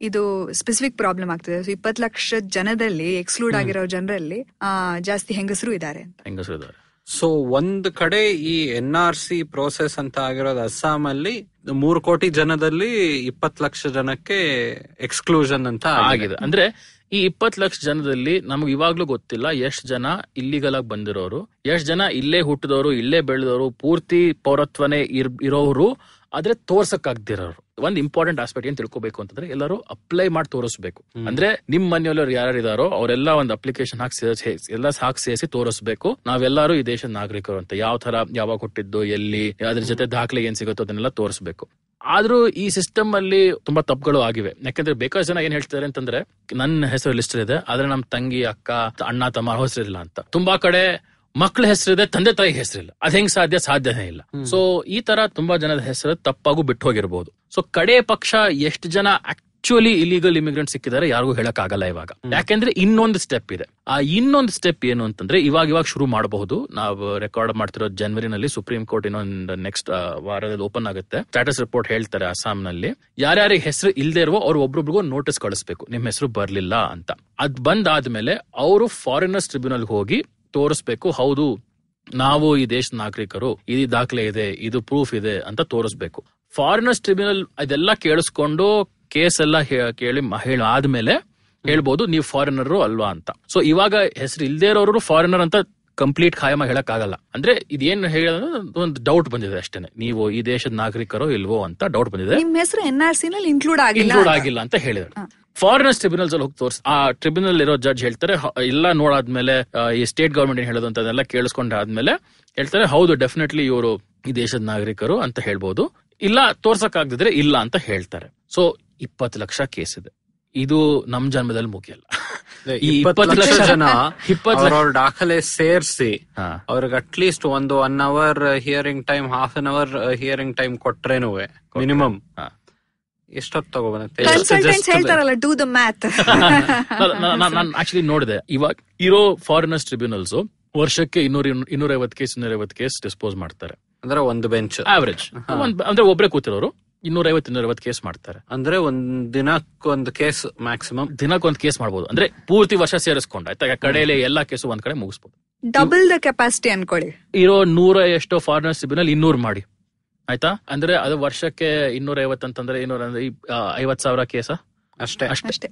ಇದು ಸ್ಪೆಸಿಫಿಕ್ ಪ್ರಾಬ್ಲಮ್ ಆಗ್ತದೆ. ಸೊ ಇಪ್ಪತ್ತು ಲಕ್ಷ ಜನದಲ್ಲಿ ಎಕ್ಸ್ಕ್ಲೂಡ್ ಆಗಿರೋ ಜನರಲ್ಲಿ ಆ, ಜಾಸ್ತಿ ಹೆಂಗಸರು ಇದ್ದಾರೆ ಅಂತ. ಹೆಂಗಸರು ಇದ್ದಾರೆ ಸೊ ಒಂದ್ ಕಡೆ ಈ ಎನ್ ಆರ್ ಸಿ ಪ್ರೋಸೆಸ್ ಅಂತ ಆಗಿರೋದು ಅಸ್ಸಾಂ ಅಲ್ಲಿ ಮೂರು ಕೋಟಿ ಜನದಲ್ಲಿ ಇಪ್ಪತ್ ಲಕ್ಷ ಜನಕ್ಕೆ ಎಕ್ಸ್ಕ್ಲೂಷನ್ ಅಂತ ಆಗಿದೆ. ಅಂದ್ರೆ ಈ ಇಪ್ಪತ್ ಲಕ್ಷ ಜನದಲ್ಲಿ ನಮ್ಗೆ ಇವಾಗ್ಲೂ ಗೊತ್ತಿಲ್ಲ ಎಷ್ಟ್ ಜನ ಇಲ್ಲಿಗಲ್ ಆಗಿ ಬಂದಿರೋರು. ಎಷ್ಟ್ ಜನ ಇಲ್ಲೇ ಹುಟ್ಟಿದವರು ಇಲ್ಲೇ ಬೆಳೆದವರು ಪೂರ್ತಿ ಪೌರತ್ವನೇ ಇರ್- ಇರೋರು ಆದ್ರೆ ತೋರ್ಸಕ್ಕಾಗ್ದಿರೋರು ಒಂದ್ ಇಂಪಾರ್ಟೆಂಟ್ ಆಸ್ಪೆಕ್ಟ್ ಏನ್ ತಿಳ್ಕೊಬೇಕು ಅಂತಂದ್ರೆ ಎಲ್ಲರೂ ಅಪ್ಲೈ ಮಾಡಿ ತೋರಿಸ್ಬೇಕು. ಅಂದ್ರೆ ನಿಮ್ ಮನೆಯಲ್ಲಿ ಯಾರು ಇದಾರೋ ಅವರೆಲ್ಲ ಒಂದು ಅಪ್ಲಿಕೇಶನ್ ಹಾಕಿ ಎಲ್ಲ ಹಾಕಿ ಸೇರಿಸಿ ತೋರಿಸ್ಬೇಕು. ನಾವೆಲ್ಲರೂ ಈ ದೇಶದ ನಾಗರಿಕರು ಅಂತ. ಯಾವ ತರ ಯಾವಾಗ ಹುಟ್ಟಿದ್ದು ಎಲ್ಲಿ ಅದ್ರ ಜೊತೆ ದಾಖಲೆ ಏನ್ ಸಿಗುತ್ತೋ ಅದನ್ನೆಲ್ಲ ತೋರಿಸ್ಬೇಕು. ಆದ್ರೂ ಈ ಸಿಸ್ಟಮ್ ಅಲ್ಲಿ ತುಂಬಾ ತಪ್ಪುಗಳು ಆಗಿವೆ. ಯಾಕಂದ್ರೆ ಬೇಕಾದಷ್ಟು ಜನ ಏನ್ ಹೇಳ್ತಾರೆ ಅಂತಂದ್ರೆ ನನ್ನ ಹೆಸರು ಲಿಸ್ಟ್ ಇದೆ ಆದ್ರೆ ನಮ್ ತಂಗಿ ಅಕ್ಕ ಅಣ್ಣ ತಮ್ಮ ಹೆಸರಿಲ್ಲ ಅಂತ. ತುಂಬಾ ಕಡೆ ಮಕ್ಕಳ ಹೆಸರಿದೆ ತಂದೆ ತಾಯಿ ಹೆಸರಿಲ್ಲ ಅದ್ ಹೆಂಗ್ ಸಾಧ್ಯ? ಸಾಧ್ಯನೇ ಇಲ್ಲ. ಸೊ ಈ ತರ ತುಂಬಾ ಜನದ ಹೆಸರು ತಪ್ಪಾಗೂ ಬಿಟ್ಟು ಹೋಗಿರ್ಬೋದು. ಸೊ ಕಡೆ ಪಕ್ಷ ಎಷ್ಟು ಜನ ಆಕ್ಚುಲಿ ಇಲಿಗಲ್ ಇಮಿಗ್ರೆಂಟ್ ಸಿಕ್ಕಿದ್ದಾರೆ ಯಾರಿಗೂ ಹೇಳಕ್ ಆಗಲ್ಲ ಇವಾಗ ಯಾಕೆಂದ್ರೆ ಇನ್ನೊಂದು ಸ್ಟೆಪ್ ಇದೆ. ಆ ಇನ್ನೊಂದು ಸ್ಟೆಪ್ ಏನು ಅಂತಂದ್ರೆ ಇವಾಗ ಇವಾಗ ಶುರು ಮಾಡಬಹುದು. ನಾವು ರೆಕಾರ್ಡ್ ಮಾಡ್ತಿರೋ ಜನವರಿನಲ್ಲಿ ಸುಪ್ರೀಂ ಕೋರ್ಟ್ ಇನ್ನೊಂದು ನೆಕ್ಸ್ಟ್ ವಾರದಲ್ಲಿ ಓಪನ್ ಆಗುತ್ತೆ. ಸ್ಟಾಟಸ್ ರಿಪೋರ್ಟ್ ಹೇಳ್ತಾರೆ ಅಸ್ಸಾಂನಲ್ಲಿ ಯಾರ್ಯಾರಿಗೆ ಹೆಸರು ಇಲ್ಲದೆ ಇರುವ ಅವ್ರು ಒಬ್ರೊಬ್ರಿಗೂ ನೋಟಿಸ್ ಕಳಿಸ್ಬೇಕು. ನಿಮ್ ಹೆಸರು ಬರ್ಲಿಲ್ಲ ಅಂತ. ಅದ್ ಬಂದಾದ್ಮೇಲೆ ಅವರು ಫಾರಿನರ್ಸ್ ಟ್ರಿಬ್ಯುನಲ್ ಹೋಗಿ ತೋರಿಸ್ಬೇಕು ಹೌದು ನಾವು ಈ ದೇಶದ ನಾಗರಿಕರು ಇದು ದಾಖಲೆ ಇದೆ ಇದು ಪ್ರೂಫ್ ಇದೆ ಅಂತ ತೋರಿಸ್ಬೇಕು. ಫಾರಿನರ್ಸ್ ಟ್ರಿಬ್ಯುನಲ್ ಅದೆಲ್ಲ ಕೇಳಿಸ್ಕೊಂಡು ಕೇಸ್ ಎಲ್ಲ ಕೇಳಿ ಮಹಿಳೆ ಹೇಳ ಆದ್ಮೇಲೆ ಹೇಳ್ಬೋದು ನೀವು ಫಾರಿನರ್ ಅಲ್ವಾ ಅಂತ. ಸೊ ಇವಾಗ ಹೆಸರು ಇಲ್ದೇ ಇರೋರು ಫಾರಿನರ್ ಅಂತ ಕಂಪ್ಲೀಟ್ ಖಾಯಮ ಹೇಳಕ್ ಆಗಲ್ಲ ಅಂದ್ರೆ ಇದೇನ್ ಹೇಳೋದು ಒಂದು ಡೌಟ್ ಬಂದಿದೆ ಅಷ್ಟೇನೆ. ನೀವು ಈ ದೇಶದ ನಾಗರಿಕರೋ ಇಲ್ವೋ ಅಂತ ಡೌಟ್ ಬಂದಿದೆ. ನಿಮ್ ಹೆಸರು ಎನ್ ಆರ್ ಸಿ ನಲ್ಲಿ ಇನ್ಕ್ಲೂಡ್ ಆಗಿಲ್ಲ ಇನ್ಕ್ಲೂಡ್ ಆಗಿಲ್ಲ ಅಂತ ಹೇಳಿದ್ರು. ಫಾರಿನರ್ಸ್ ಟ್ರಿಬ್ಯುನಲ್ ಅಲ್ಲಿ ಹೋಗಿ ತೋರಿಸ್ ಆ ಟ್ರಿಬ್ಯುನಲ್ ಇರೋ ಜಡ್ಜ್ ಹೇಳ್ತಾರೆ ಎಲ್ಲ ನೋಡಾದ್ಮೇಲೆ ಈ ಸ್ಟೇಟ್ ಗವರ್ಮೆಂಟ್ ಏನ್ ಹೇಳೋದು ಅಂತದೆಲ್ಲ ಕೇಳಿಸ್ಕೊಂಡಾದ್ಮೇಲೆ ಹೇಳ್ತಾರೆ ಹೌದು ಡೆಫಿನೆಟ್ಲಿ ಇವರು ಈ ದೇಶದ ನಾಗರಿಕರು ಅಂತ ಹೇಳ್ಬೋದು. ಇಲ್ಲ ತೋರ್ಸಕ್ ಆಗದಿದ್ರೆ ಇಲ್ಲ ಅಂತ ಹೇಳ್ತಾರೆ. ಸೊ ಇಪ್ಪತ್ತು ಲಕ್ಷ ಕೇಸ್ ಇದೆ. ಇದು ನಮ್ ಜನ್ಮದಲ್ಲಿ ಮುಗಿಯಲ್ಲ. ಈ ಇಪ್ಪತ್ತು ಲಕ್ಷ ಜನ ಇಪ್ಪತ್ತು ದಾಖಲೆ ಸೇರಿಸಿ ಅವ್ರಿಗೆ ಅಟ್ ಅಟ್ಲೀಸ್ಟ್ ಒಂದು one hour hearing time half an hour hearing time ಕೊಟ್ರೇನು minimum. ಎಷ್ಟೊತ್ತು ತಗೊಬರುತ್ತೆ ಕನ್ಸಲ್ಟೆಂಟ್ಸ್ ಹೇಳ್ತಾರಲ್ಲ ಡೂ ದ ಮ್ಯಾಥ್ ನಾನು ಆಕ್ಚುಲಿ ನೋಡಿದೆ. ಇವಾಗ ಇರೋ ಫಾರಿನರ್ಸ್ ಟ್ರಿಬ್ಯುನಲ್ಸ್ ವರ್ಷಕ್ಕೆ ಇನ್ನೂರ ಇನ್ನೂರ ಐವತ್ತು ಕೇಸ್ ಇನ್ನೂರ ಐವತ್ತು ಕೇಸ್ ಡಿಸ್ಪೋಸ್ ಮಾಡ್ತಾರೆ. ಅಂದ್ರೆ ಒಂದು ಬೆಂಚ್ ಆವರೇಜ್ ಅಂದ್ರೆ ಒಬ್ರೇ ಕೂತಿರೋರು. ಇನ್ನೂರ ಐವತ್ತು ಇನ್ನೂರ ಐವತ್ತು ಕೇಸ್ ಮಾಡ್ತಾರೆ. ಅಂದ್ರೆ ಒಂದ್ ದಿನಕ್ಕೊಂದು ಕೇಸ್ ಮ್ಯಾಕ್ಸಿಮಮ್ ದಿನಕ್ಕೊಂದು ಕೇಸ್ ಮಾಡಬಹುದು ಅಂದ್ರೆ ಪೂರ್ತಿ ವರ್ಷ ಸೇರಿಸ್ಕೊಂಡು ಆಯ್ತಾ? ಕಡೆಯಲ್ಲಿ ಎಲ್ಲಾ ಕೇಸು ಒಂದ್ ಕಡೆ ಮುಗಿಸ್ಬೋದು. ಡಬಲ್ ದ ಕೆಪಾಸಿಟಿ ಅನ್ಕೊಳ್ಳಿ. ಇರೋ ನೂರ ಎಷ್ಟೋ ಫಾರಿನರ್ಸ್ ಟ್ರಿಬ್ಯುನಲ್ ಇನ್ನೂರು ಮಾಡಿ. ಆಯ್ತಾ? ಅಂದ್ರೆ ಅದು ವರ್ಷಕ್ಕೆ ಇನ್ನೂರ ಐವತ್ತು ಅಂತಂದ್ರೆ ಇನ್ನೂರ ಅಂದ್ರೆ ಐವತ್ ಸಾವಿರ ಕೇಸ? ಅಷ್ಟೇ. ಅಷ್ಟೇ. ಅಷ್ಟೇ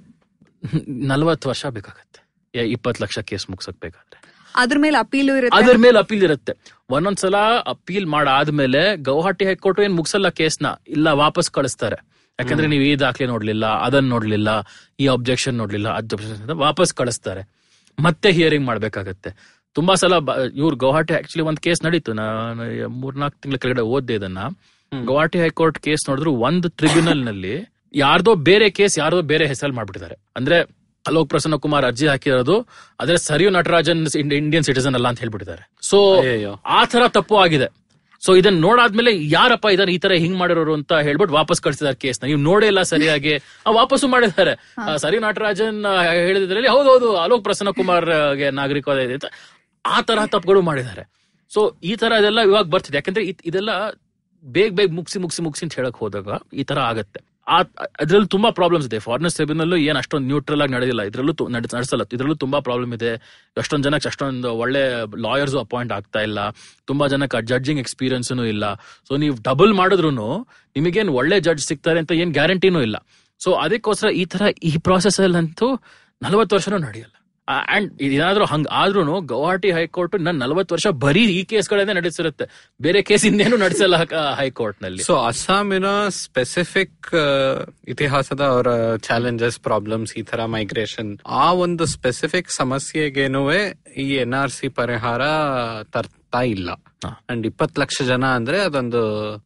ನಲ್ವತ್ತು ವರ್ಷ ಬೇಕಾಗತ್ತೆ. ಇಪ್ಪತ್ತು ಲಕ್ಷ ಕೇಸ್ ಮುಗ್ಸಕ್ ಬೇಕಾದ್ರೆ. ಅದ್ರ ಮೇಲೆ ಅಪೀಲ್ ಇರುತ್ತೆ? ಅದ್ರ ಮೇಲೆ ಅಪೀಲ್ ಇರುತ್ತೆ. ಒಂದೊಂದ್ಸಲ ಅಪೀಲ್ ಮಾಡಾದ್ಮೇಲೆ ಗೌಹಾಟಿ ಹೈಕೋರ್ಟ್ ಏನ್ ಮುಗ್ಸಲ್ಲ ಕೇಸ್ನ? ಇಲ್ಲ ವಾಪಸ್ ಕಳಿಸ್ತಾರೆ. ಯಾಕಂದ್ರೆ ನೀವು ಈ ದಾಖಲೆ ನೋಡ್ಲಿಲ್ಲ ಅದನ್ನ ನೋಡ್ಲಿಲ್ಲ ಈ ಅಬ್ಜೆಕ್ಷನ್ ನೋಡ್ಲಿಲ್ಲ ಅದ್ ವಾಪಸ್ ಕಳಿಸ್ತಾರೆ. ಮತ್ತೆ ಹಿಯರಿಂಗ್ ಮಾಡ್ಬೇಕಾಗತ್ತೆ. ತುಂಬಾ ಸಲ ಇವ್ರು ಗೌಹಾಟಿ ಆಕ್ಚುಲಿ ಒಂದ್ ಕೇಸ್ ನಡೀತು. ನಾನು ಮೂರ್ನಾಲ್ಕು ತಿಂಗಳ ಕೆಳಗಡೆ ಓದ್ದೆ ಇದನ್ನ. ಗೌಹಾಟಿ ಹೈಕೋರ್ಟ್ ಕೇಸ್ ನೋಡಿದ್ರು ಒಂದ್ ಟ್ರಿಬ್ಯುನಲ್ನಲ್ಲಿ ಯಾರ್ದೋ ಬೇರೆ ಕೇಸ್ ಯಾರ್ದೋ ಬೇರೆ ಹೆಸರಲ್ಲಿ ಮಾಡ್ಬಿಟ್ಟಿದ್ದಾರೆ. ಅಂದ್ರೆ ಅಲೋಕ್ ಪ್ರಸನ್ನ ಕುಮಾರ್ ಅರ್ಜಿ ಹಾಕಿರೋದು ಆದ್ರೆ ಸರಿಯು ನಟರಾಜನ್ ಇಂಡಿಯನ್ ಸಿಟಿಸನ್ ಅಲ್ಲ ಅಂತ ಹೇಳ್ಬಿಟ್ಟಿದ್ದಾರೆ. ಸೊ. ಆ ತರ ತಪ್ಪು ಆಗಿದೆ. ಸೊ ಇದನ್ನ ನೋಡಾದ್ಮೇಲೆ ಯಾರಪ್ಪ ಇದನ್ನ ಈ ತರ ಹಿಂಗ್ ಮಾಡಿರೋರು ಅಂತ ಹೇಳ್ಬಿಟ್ಟು ವಾಪಸ್ ಕಳಿಸಿದಾರೆ ಕೇಸ್ ನೀವು ನೋಡೇ ಇಲ್ಲ ಸರಿಯಾಗಿ. ಆ, ವಾಪಸ್ಸು ಮಾಡಿದ್ದಾರೆ. ಸರಿ ನಟರಾಜನ್ ಹೇಳಿದ್ರಲ್ಲಿ ಹೌದೌದು ಅಲೋಕ್ ಪ್ರಸನ್ನ ಕುಮಾರ್ಗೆ ನಾಗರಿಕ ಇದೆ ಅಂತ. ಆ ತರ ತಪ್ಪುಗಳು ಮಾಡಿದ್ದಾರೆ. ಸೊ ಈ ತರ ಇದೆಲ್ಲ ಇವಾಗ ಬರ್ತಿದೆ. ಯಾಕಂದ್ರೆ ಇದ್- ಇದೆಲ್ಲ ಬೇಗ ಬೇಗ ಮುಗಿಸಿ ಮುಗಿಸಿ ಮುಗಿಸಿ ಅಂತ ಹೇಳಕ್ ಹೋದಾಗ ಈ ತರ ಆಗತ್ತೆ. ಅದ್ರಲ್ಲಿ ತುಂಬಾ ಪ್ರಾಬ್ಲಮ್ಸ್ ಇದೆ. ಫಾರಿನರ್ಸ್ ಟ್ರಿಬ್ಯುನಲ್ ಏನ್ ಅಷ್ಟೊಂದು ನ್ಯೂಟ್ರಲ್ ಆಗಿ ನಡೆದಿಲ್ಲ. ಇದ್ರಲ್ಲೂ ನಡೆಸಲ್ಲ. ಇದ್ರಲ್ಲೂ ತುಂಬಾ ಪ್ರಾಬ್ಲಮ್ ಇದೆ. ಎಷ್ಟೊಂದು ಜನಕ್ಕೆ ಅಷ್ಟೊಂದು ಒಳ್ಳೆ ಲಾಯರ್ಸ್ ಅಪಾಯಿಂಟ್ ಆಗ್ತಾ ಇಲ್ಲ. ತುಂಬಾ ಜನಕ್ಕೆ ಜಡ್ಜಿಂಗ್ ಎಕ್ಸ್ಪೀರಿಯನ್ಸ್ ಇಲ್ಲ. ಸೊ ನೀವು ಡಬಲ್ ಮಾಡಿದ್ರು ನಿಮಗೇನು ಒಳ್ಳೆ ಜಡ್ಜ್ ಸಿಗ್ತಾರೆ ಅಂತ ಏನ್ ಗ್ಯಾರಂಟಿನೂ ಇಲ್ಲ. ಸೊ ಅದಕ್ಕೋಸ್ಕರ ಈ ತರ ಈ ಪ್ರಾಸೆಸ್ ಅಲ್ಲಂತೂ ನಲವತ್ತು ವರ್ಷನೂ ನಡೆಯಲ್ಲ. ಅಂಡ್ ಏನಾದ್ರೂ ಹಂಗ ಆದ್ರೂ ಗೌಹಾಟಿ ಹೈಕೋರ್ಟ್ ನನ್ ನಲವತ್ತು ವರ್ಷ ಬರೀ ಈ ಕೇಸ್ಗಳನ್ನೇ ನಡೆಸಿರುತ್ತೆ. ಬೇರೆ ಕೇಸ್ ಇನ್ನೇನು ನಡೆಸಲ್ಲ ಹೈಕೋರ್ಟ್ನಲ್ಲಿ ಸೊ ಅಸ್ಸಾಮಿನ ಸ್ಪೆಸಿಫಿಕ್ ಇತಿಹಾಸದ ಅವರ ಚಾಲೆಂಜಸ್ ಪ್ರಾಬ್ಲಮ್ಸ್ ಈ ತರ ಮೈಗ್ರೇಷನ್ ಆ ಒಂದು ಸ್ಪೆಸಿಫಿಕ್ ಸಮಸ್ಯೆಗೇನುವೆ ಈ ಎನ್ ಆರ್ ಸಿ ಪರಿಹಾರ ತರ್ತಾ ಇಲ್ಲ. ಅಂಡ್ ಇಪ್ಪತ್ ಲಕ್ಷ ಜನ ಅಂದ್ರೆ ಅದೊಂದು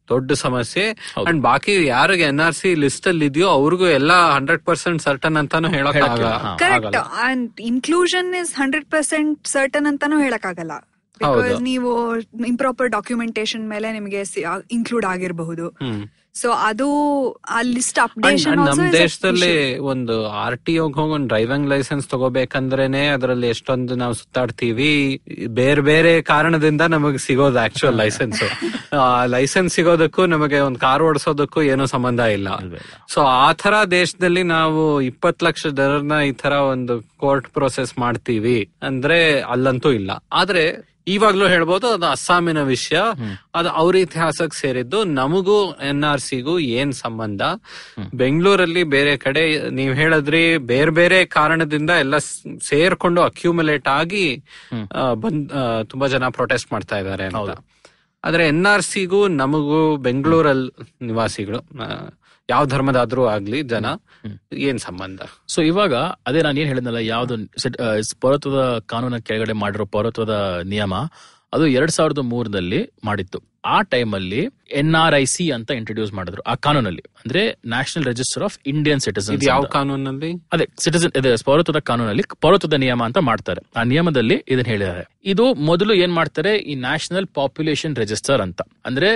ದೊಡ್ಡ ಸಮಸ್ಯೆ. ಅಂಡ್ ಬಾಕಿ ಯಾರಿಗೆ ಎನ್ ಆರ್ ಸಿ ಲಿಸ್ಟ್ ಅಲ್ಲಿ ಇದೆಯೋ ಅವ್ರಿಗೂ ಎಲ್ಲ ಹಂಡ್ರೆಡ್ ಪರ್ಸೆಂಟ್ ಸರ್ಟನ್ ಅಂತಾನು ಹೇಳಕ್. Correct and inclusion is hundred percent certain ಅಂತಾನು ಹೇಳಕ್ ಆಗಲ್ಲ ನೀವು ಇಂಪ್ರಾಪರ್ ಡಾಕ್ಯುಮೆಂಟೇಶನ್ ಮೇಲೆ ನಿಮಗೆ ಇನ್ಕ್ಲೂಡ್ ಆಗಿರಬಹುದು. ಸೊ ಅದು ಆ ಲಿಸ್ಟ್ ಅಪ್ಡೇಷನ್ ನಮ್ ದೇಶದಲ್ಲಿ ಒಂದು ಆರ್ ಟಿ ಹೋಗಿ ಒಂದು ಡ್ರೈವಿಂಗ್ ಲೈಸೆನ್ಸ್ ತಗೋಬೇಕಂದ್ರೇನೆ ಅದರಲ್ಲಿ ಎಷ್ಟೊಂದು ನಾವು ಸುತ್ತಾಡ್ತೀವಿ. ಬೇರೆ ಬೇರೆ ಕಾರಣದಿಂದ ನಮಗೆ ಸಿಗೋದು ಆಕ್ಚುಯಲ್ ಲೈಸೆನ್ಸ್ ಲೈಸೆನ್ಸ್ ಸಿಗೋದಕ್ಕೂ ನಮಗೆ ಒಂದು ಕಾರ್ ಓಡಿಸೋದಕ್ಕೂ ಏನು ಸಂಬಂಧ ಇಲ್ಲ. ಸೊ ಆ ತರ ದೇಶದಲ್ಲಿ ನಾವು ಇಪ್ಪತ್ ಲಕ್ಷ ಜನರನ್ನ ಈ ತರ ಒಂದು ಕೋರ್ಟ್ ಪ್ರೊಸೆಸ್ ಮಾಡ್ತೀವಿ. ಅಂದ್ರೆ ಅಲ್ಲಂತೂ ಇಲ್ಲ. ಆದ್ರೆ ಇವಾಗ್ಲೂ ಹೇಳ್ಬೋದು ಅದು ಅಸ್ಸಾಮಿನ ವಿಷಯ. ಅದು ಅವ್ರ ಇತಿಹಾಸಕ್ಕೆ ಸೇರಿದ್ದು. ನಮಗೂ ಎನ್ ಆರ್ ಸಿಗೂ ಏನ್ ಸಂಬಂಧ? ಬೆಂಗಳೂರಲ್ಲಿ ಬೇರೆ ಕಡೆ ನೀವ್ ಹೇಳಿದ್ರಿ ಬೇರೆ ಬೇರೆ ಕಾರಣದಿಂದ ಎಲ್ಲ ಸೇರ್ಕೊಂಡು ಅಕ್ಯುಮುಲೇಟ್ ಆಗಿ ಬಂದ್ ತುಂಬಾ ಜನ ಪ್ರೊಟೆಸ್ಟ್ ಮಾಡ್ತಾ ಇದ್ದಾರೆ ಅಂತ. ಆದ್ರೆ ಎನ್ ಆರ್ ಸಿಗೂ ನಮಗೂ ಬೆಂಗಳೂರಲ್ಲಿ ನಿವಾಸಿಗಳು ಯಾವ ಧರ್ಮದಾದ್ರೂ ಆಗ್ಲಿ ಜನ ಏನ್ ಸಂಬಂಧ? ಸೊ ಇವಾಗ ಅದೇ ನಾನು ಏನ್ ಹೇಳಿದ್ನಲ್ಲ ಯಾವ್ದು ಪೌರತ್ವದ ಕಾನೂನ ಕೆಳಗಡೆ ಮಾಡಿರೋ ಪೌರತ್ವದ ನಿಯಮ ಅದು ಎರಡ್ ಸಾವಿರದ ಮೂರದಲ್ಲಿ ಮಾಡಿತ್ತು. ಆ ಟೈಮಲ್ಲಿ ಎನ್ ಆರ್ ಐ ಸಿ ಅಂತ ಇಂಟ್ರೊಡ್ಯೂಸ್ ಮಾಡಿದ್ರು ಆ ಕಾನೂನಲ್ಲಿ. ಅಂದ್ರೆ national register of Indian citizen ಯಾವ ಕಾನೂನಲ್ಲಿ? ಅದೇ ಸಿಟಿಸನ್ ಪೌರತ್ವದ ಕಾನೂನಲ್ಲಿ ಪೌರತ್ವದ ನಿಯಮ ಅಂತ ಮಾಡ್ತಾರೆ. ಆ ನಿಯಮದಲ್ಲಿ ಇದನ್ನ ಹೇಳಿದ್ದಾರೆ. ಇದು ಮೊದಲು ಏನ್ ಮಾಡ್ತಾರೆ? ಈ ನ್ಯಾಷನಲ್ ಪಾಪ್ಯುಲೇಷನ್ ರಿಜಿಸ್ಟರ್ ಅಂತ. ಅಂದ್ರೆ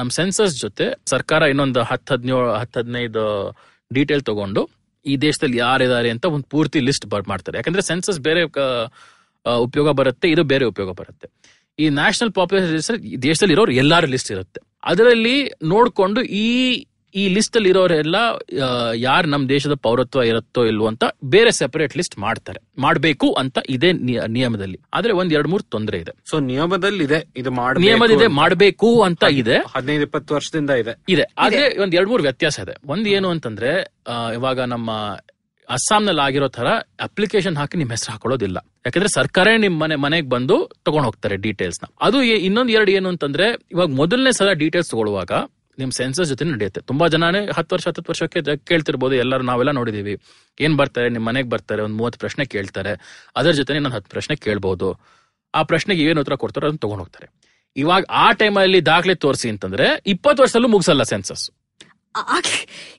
ನಮ್ ಸೆನ್ಸಸ್ ಜೊತೆ ಸರ್ಕಾರ ಇನ್ನೊಂದು ಹತ್ತು ಹದಿನೇಳು ಹತ್ತು ಹದಿನೈದು ಡೀಟೇಲ್ ತಗೊಂಡು ಈ ದೇಶದಲ್ಲಿ ಯಾರಿದ್ದಾರೆ ಅಂತ ಒಂದು ಪೂರ್ತಿ ಲಿಸ್ಟ್ ಮಾಡ್ತಾರೆ. ಯಾಕಂದ್ರೆ ಸೆನ್ಸಸ್ ಬೇರೆ ಉಪಯೋಗ ಬರುತ್ತೆ ಇದು ಬೇರೆ ಉಪಯೋಗ ಬರುತ್ತೆ. ಈ ನ್ಯಾಷನಲ್ ಪಾಪ್ಯುಲೇಷನ್ ರಿಜಿಸ್ಟರ್ ದೇಶದಲ್ಲಿ ಇರೋರು ಎಲ್ಲಾರು ಲಿಸ್ಟ್ ಇರುತ್ತೆ. ಅದರಲ್ಲಿ ನೋಡ್ಕೊಂಡು ಈ ಈ ಲಿಸ್ಟ್ ಅಲ್ಲಿ ಇರೋರೆಲ್ಲ ಯಾರು ನಮ್ಮ ದೇಶದ ಪೌರತ್ವ ಇರುತ್ತೋ ಇಲ್ವೋ ಅಂತ ಬೇರೆ ಸೆಪರೇಟ್ ಲಿಸ್ಟ್ ಮಾಡ್ತಾರೆ. ಮಾಡಬೇಕು ಅಂತ ಇದೆ ನಿಯಮದಲ್ಲಿ. ಆದ್ರೆ ಒಂದ್ ಎರಡ್ ಮೂರ್ ತೊಂದರೆ ಇದೆ. ಸೊ ನಿಯಮದಲ್ಲಿ ಇದೆ ಇದು ಮಾಡ ನಿಯಮದಿದೆ ಮಾಡಬೇಕು ಅಂತ ಇದೆ. ಹದಿನೈದು ಇಪ್ಪತ್ತು ವರ್ಷದಿಂದ ಇದೆ. ಇದೆ. ಆದ್ರೆ ಒಂದ್ ಎರಡ್ ಮೂರ್ ವ್ಯತ್ಯಾಸ ಇದೆ. ಒಂದ್ ಏನು ಅಂತಂದ್ರೆ ಇವಾಗ ನಮ್ಮ ಅಸ್ಸಾಂನಲ್ಲಿ ಆಗಿರೋ ತರ ಅಪ್ಲಿಕೇಶನ್ ಹಾಕಿ ನಿಮ್ ಹೆಸರು ಹಾಕೊಳ್ಳೋದಿಲ್ಲ. ಯಾಕಂದ್ರೆ ಸರ್ಕಾರ ನಿಮ್ಮ ಮನೆ, ಮನೆಗೆ ಬಂದು ತಗೊಂಡ್ ಹೋಗ್ತಾರೆ ಡೀಟೇಲ್ಸ್ನ. ಅದು ಇನ್ನೊಂದ್ ಎರಡು ಏನು ಅಂತಂದ್ರೆ, ಇವಾಗ ಮೊದಲನೇ ಸಲ ಡೀಟೇಲ್ಸ್ ತಗೊಳ್ಳುವಾಗ ನಿಮ್ ಸೆನ್ಸಸ್ ಜೊತೆ ನಡೆಯುತ್ತೆ. ತುಂಬಾ ಜನನೇ ಹತ್ತು ವರ್ಷ ಹತ್ತು ವರ್ಷಕ್ಕೆ ಕೇಳ್ತಿರ್ಬೋದು, ಎಲ್ಲರೂ ನಾವೆಲ್ಲ ನೋಡಿದೀವಿ. ಏನ್ ಬರ್ತಾರೆ, ನಿಮ್ ಮನೆಗೆ ಬರ್ತಾರೆ, ಒಂದ್ ಮೂವತ್ತು ಪ್ರಶ್ನೆ ಕೇಳ್ತಾರೆ. ಅದರ ಜೊತೆ ಇನ್ನೊಂದು ಹತ್ತು ಪ್ರಶ್ನೆ ಕೇಳ್ಬಹುದು ಆ ಪ್ರಶ್ನೆಗೆ ಏನು ಉತ್ತರ ಕೊಡ್ತಾರೋ ಅದನ್ನ ತಗೊಂಡ್ ಹೋಗ್ತಾರೆ. ಇವಾಗ ಆ ಟೈಮಲ್ಲಿ ದಾಖಲೆ ತೋರಿಸಿ ಅಂತಂದ್ರೆ ಇಪ್ಪತ್ತು ವರ್ಷದಲ್ಲೂ ಮುಗಿಸಲ್ಲ ಸೆನ್ಸಸ್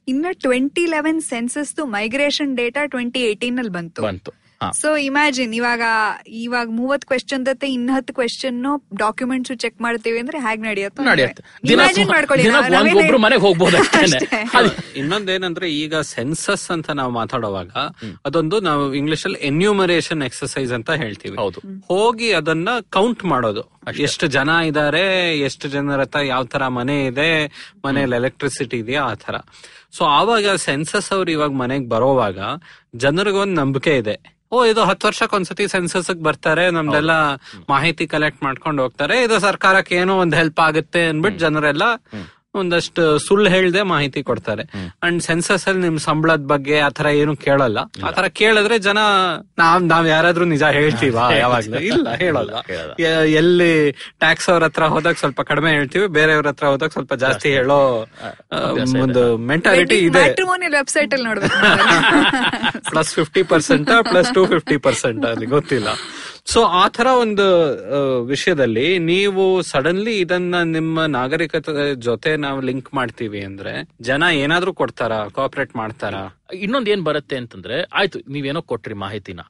ಇನ್ನ twenty eleven census migration data twenty eighteen ಅಲ್ಲಿ ಬಂತು. ಬಂತು. ಸೊ ಇಮ್ಯಾಜಿನ್ ಇವಾಗ ಇವಾಗ ಮೂವತ್ ಕ್ವೆಶನ್ ಜೊತೆ ಇನ್ ಹತ್ತು ಕ್ವೆಶನ್ ಡಾಕ್ಯುಮೆಂಟ್ಸ್ ಚೆಕ್ ಮಾಡ್ತೀವಿ ಅಂದ್ರೆ ಹೇಗ್ ನಡೆಯುತ್ತೆ ಮನೆಗೆ ಹೋಗ್ಬೋದು ಇನ್ನೊಂದೇನಂದ್ರೆ ಈಗ ಸೆನ್ಸಸ್ ಅಂತ ನಾವು ಮಾತಾಡುವಾಗ ಅದೊಂದು ನಾವು ಇಂಗ್ಲಿಷ್ ಅಲ್ಲಿ ಎನ್ಯೂಮರೇಷನ್ ಎಕ್ಸರ್ಸೈಸ್ ಅಂತ ಹೇಳ್ತೀವಿ. ಹೌದು. ಹೋಗಿ ಅದನ್ನ ಕೌಂಟ್ ಮಾಡೋದು. ಎಷ್ಟು ಜನ ಇದ್ದಾರೆ ಎಷ್ಟು ಜನರ ಹತ್ರ ಯಾವ ತರ ಮನೆ ಇದೆ ಮನೆಯಲ್ಲಿ ಎಲೆಕ್ಟ್ರಿಸಿಟಿ ಇದೆಯಾ ಆ ತರ ಸೊ ಆವಾಗ ಸೆನ್ಸಸ್ ಅವ್ರು ಇವಾಗ ಮನೆಗ್ ಬರೋವಾಗ ಜನರಿಗೊಂದು ನಂಬಿಕೆ ಇದೆ. ಓ ಇದು ಹತ್ತು ವರ್ಷಕ್ಕೊಂದ್ಸತಿ ಸೆನ್ಸಸ್ ಬರ್ತಾರೆ ನಮ್ದೆಲ್ಲ ಮಾಹಿತಿ ಕಲೆಕ್ಟ್ ಮಾಡ್ಕೊಂಡು ಹೋಗ್ತಾರೆ ಇದು ಸರ್ಕಾರಕ್ಕೆ ಏನೋ ಒಂದ್ ಹೆಲ್ಪ್ ಆಗುತ್ತೆ ಅನ್ಬಿಟ್ಟು ಜನರೆಲ್ಲ ಒಂದಷ್ಟು ಸುಳ್ಳು ಹೇಳ್ದೆ ಮಾಹಿತಿ ಕೊಡ್ತಾರೆ. ಅಂಡ್ ಸೆನ್ಸಸ್ ಅಲ್ಲಿ ನಿಮ್ ಸಂಬಳದ ಬಗ್ಗೆ ಆತರ ಏನು ಕೇಳಲ್ಲ. ಆತರ ಕೇಳಿದ್ರೆ ಜನ ನಾವ್ ನಾವ್ ಯಾರಾದ್ರೂ ನಿಜ ಹೇಳ್ತೀವ? ಯಾವಾಗ್ಲೂ. ಇಲ್ಲ ಹೇಳಲ್ಲ. ಎಲ್ಲಿ ಟ್ಯಾಕ್ಸ್ ಅವ್ರ ಹತ್ರ ಹೋದಾಗ ಸ್ವಲ್ಪ ಕಡಿಮೆ ಹೇಳ್ತೀವಿ ಬೇರೆಯವ್ರ ಹತ್ರ ಹೋದಾಗ ಸ್ವಲ್ಪ ಜಾಸ್ತಿ ಹೇಳೋ ಒಂದು ಮೆಂಟಾಲಿಟಿ ಇದೆ. ವೆಬ್ಸೈಟ್ ಅಲ್ಲಿ ನೋಡ್ಬೇಕು. Plus fifty percent plus to fifty percent ಅಲ್ಲಿ ಗೊತ್ತಿಲ್ಲ. ಸೊ ಆ ತರ ಒಂದು ವಿಷಯದಲ್ಲಿ ನೀವು ಸಡನ್ಲಿ ಇದನ್ನ ನಿಮ್ಮ ನಾಗರಿಕತೆ ಜೊತೆ ನಾವು ಲಿಂಕ್ ಮಾಡ್ತೀವಿ ಅಂದ್ರೆ ಜನ ಏನಾದ್ರೂ ಕೊಡ್ತಾರಾ? ಕೋಆಪರೇಟ್ ಮಾಡ್ತಾರಾ? ಇನ್ನೊಂದ್ ಏನ್ ಬರುತ್ತೆ ಅಂತಂದ್ರೆ ಆಯ್ತು ನೀವೇನೋ ಕೊಟ್ರಿ ಮಾಹಿತಿನ.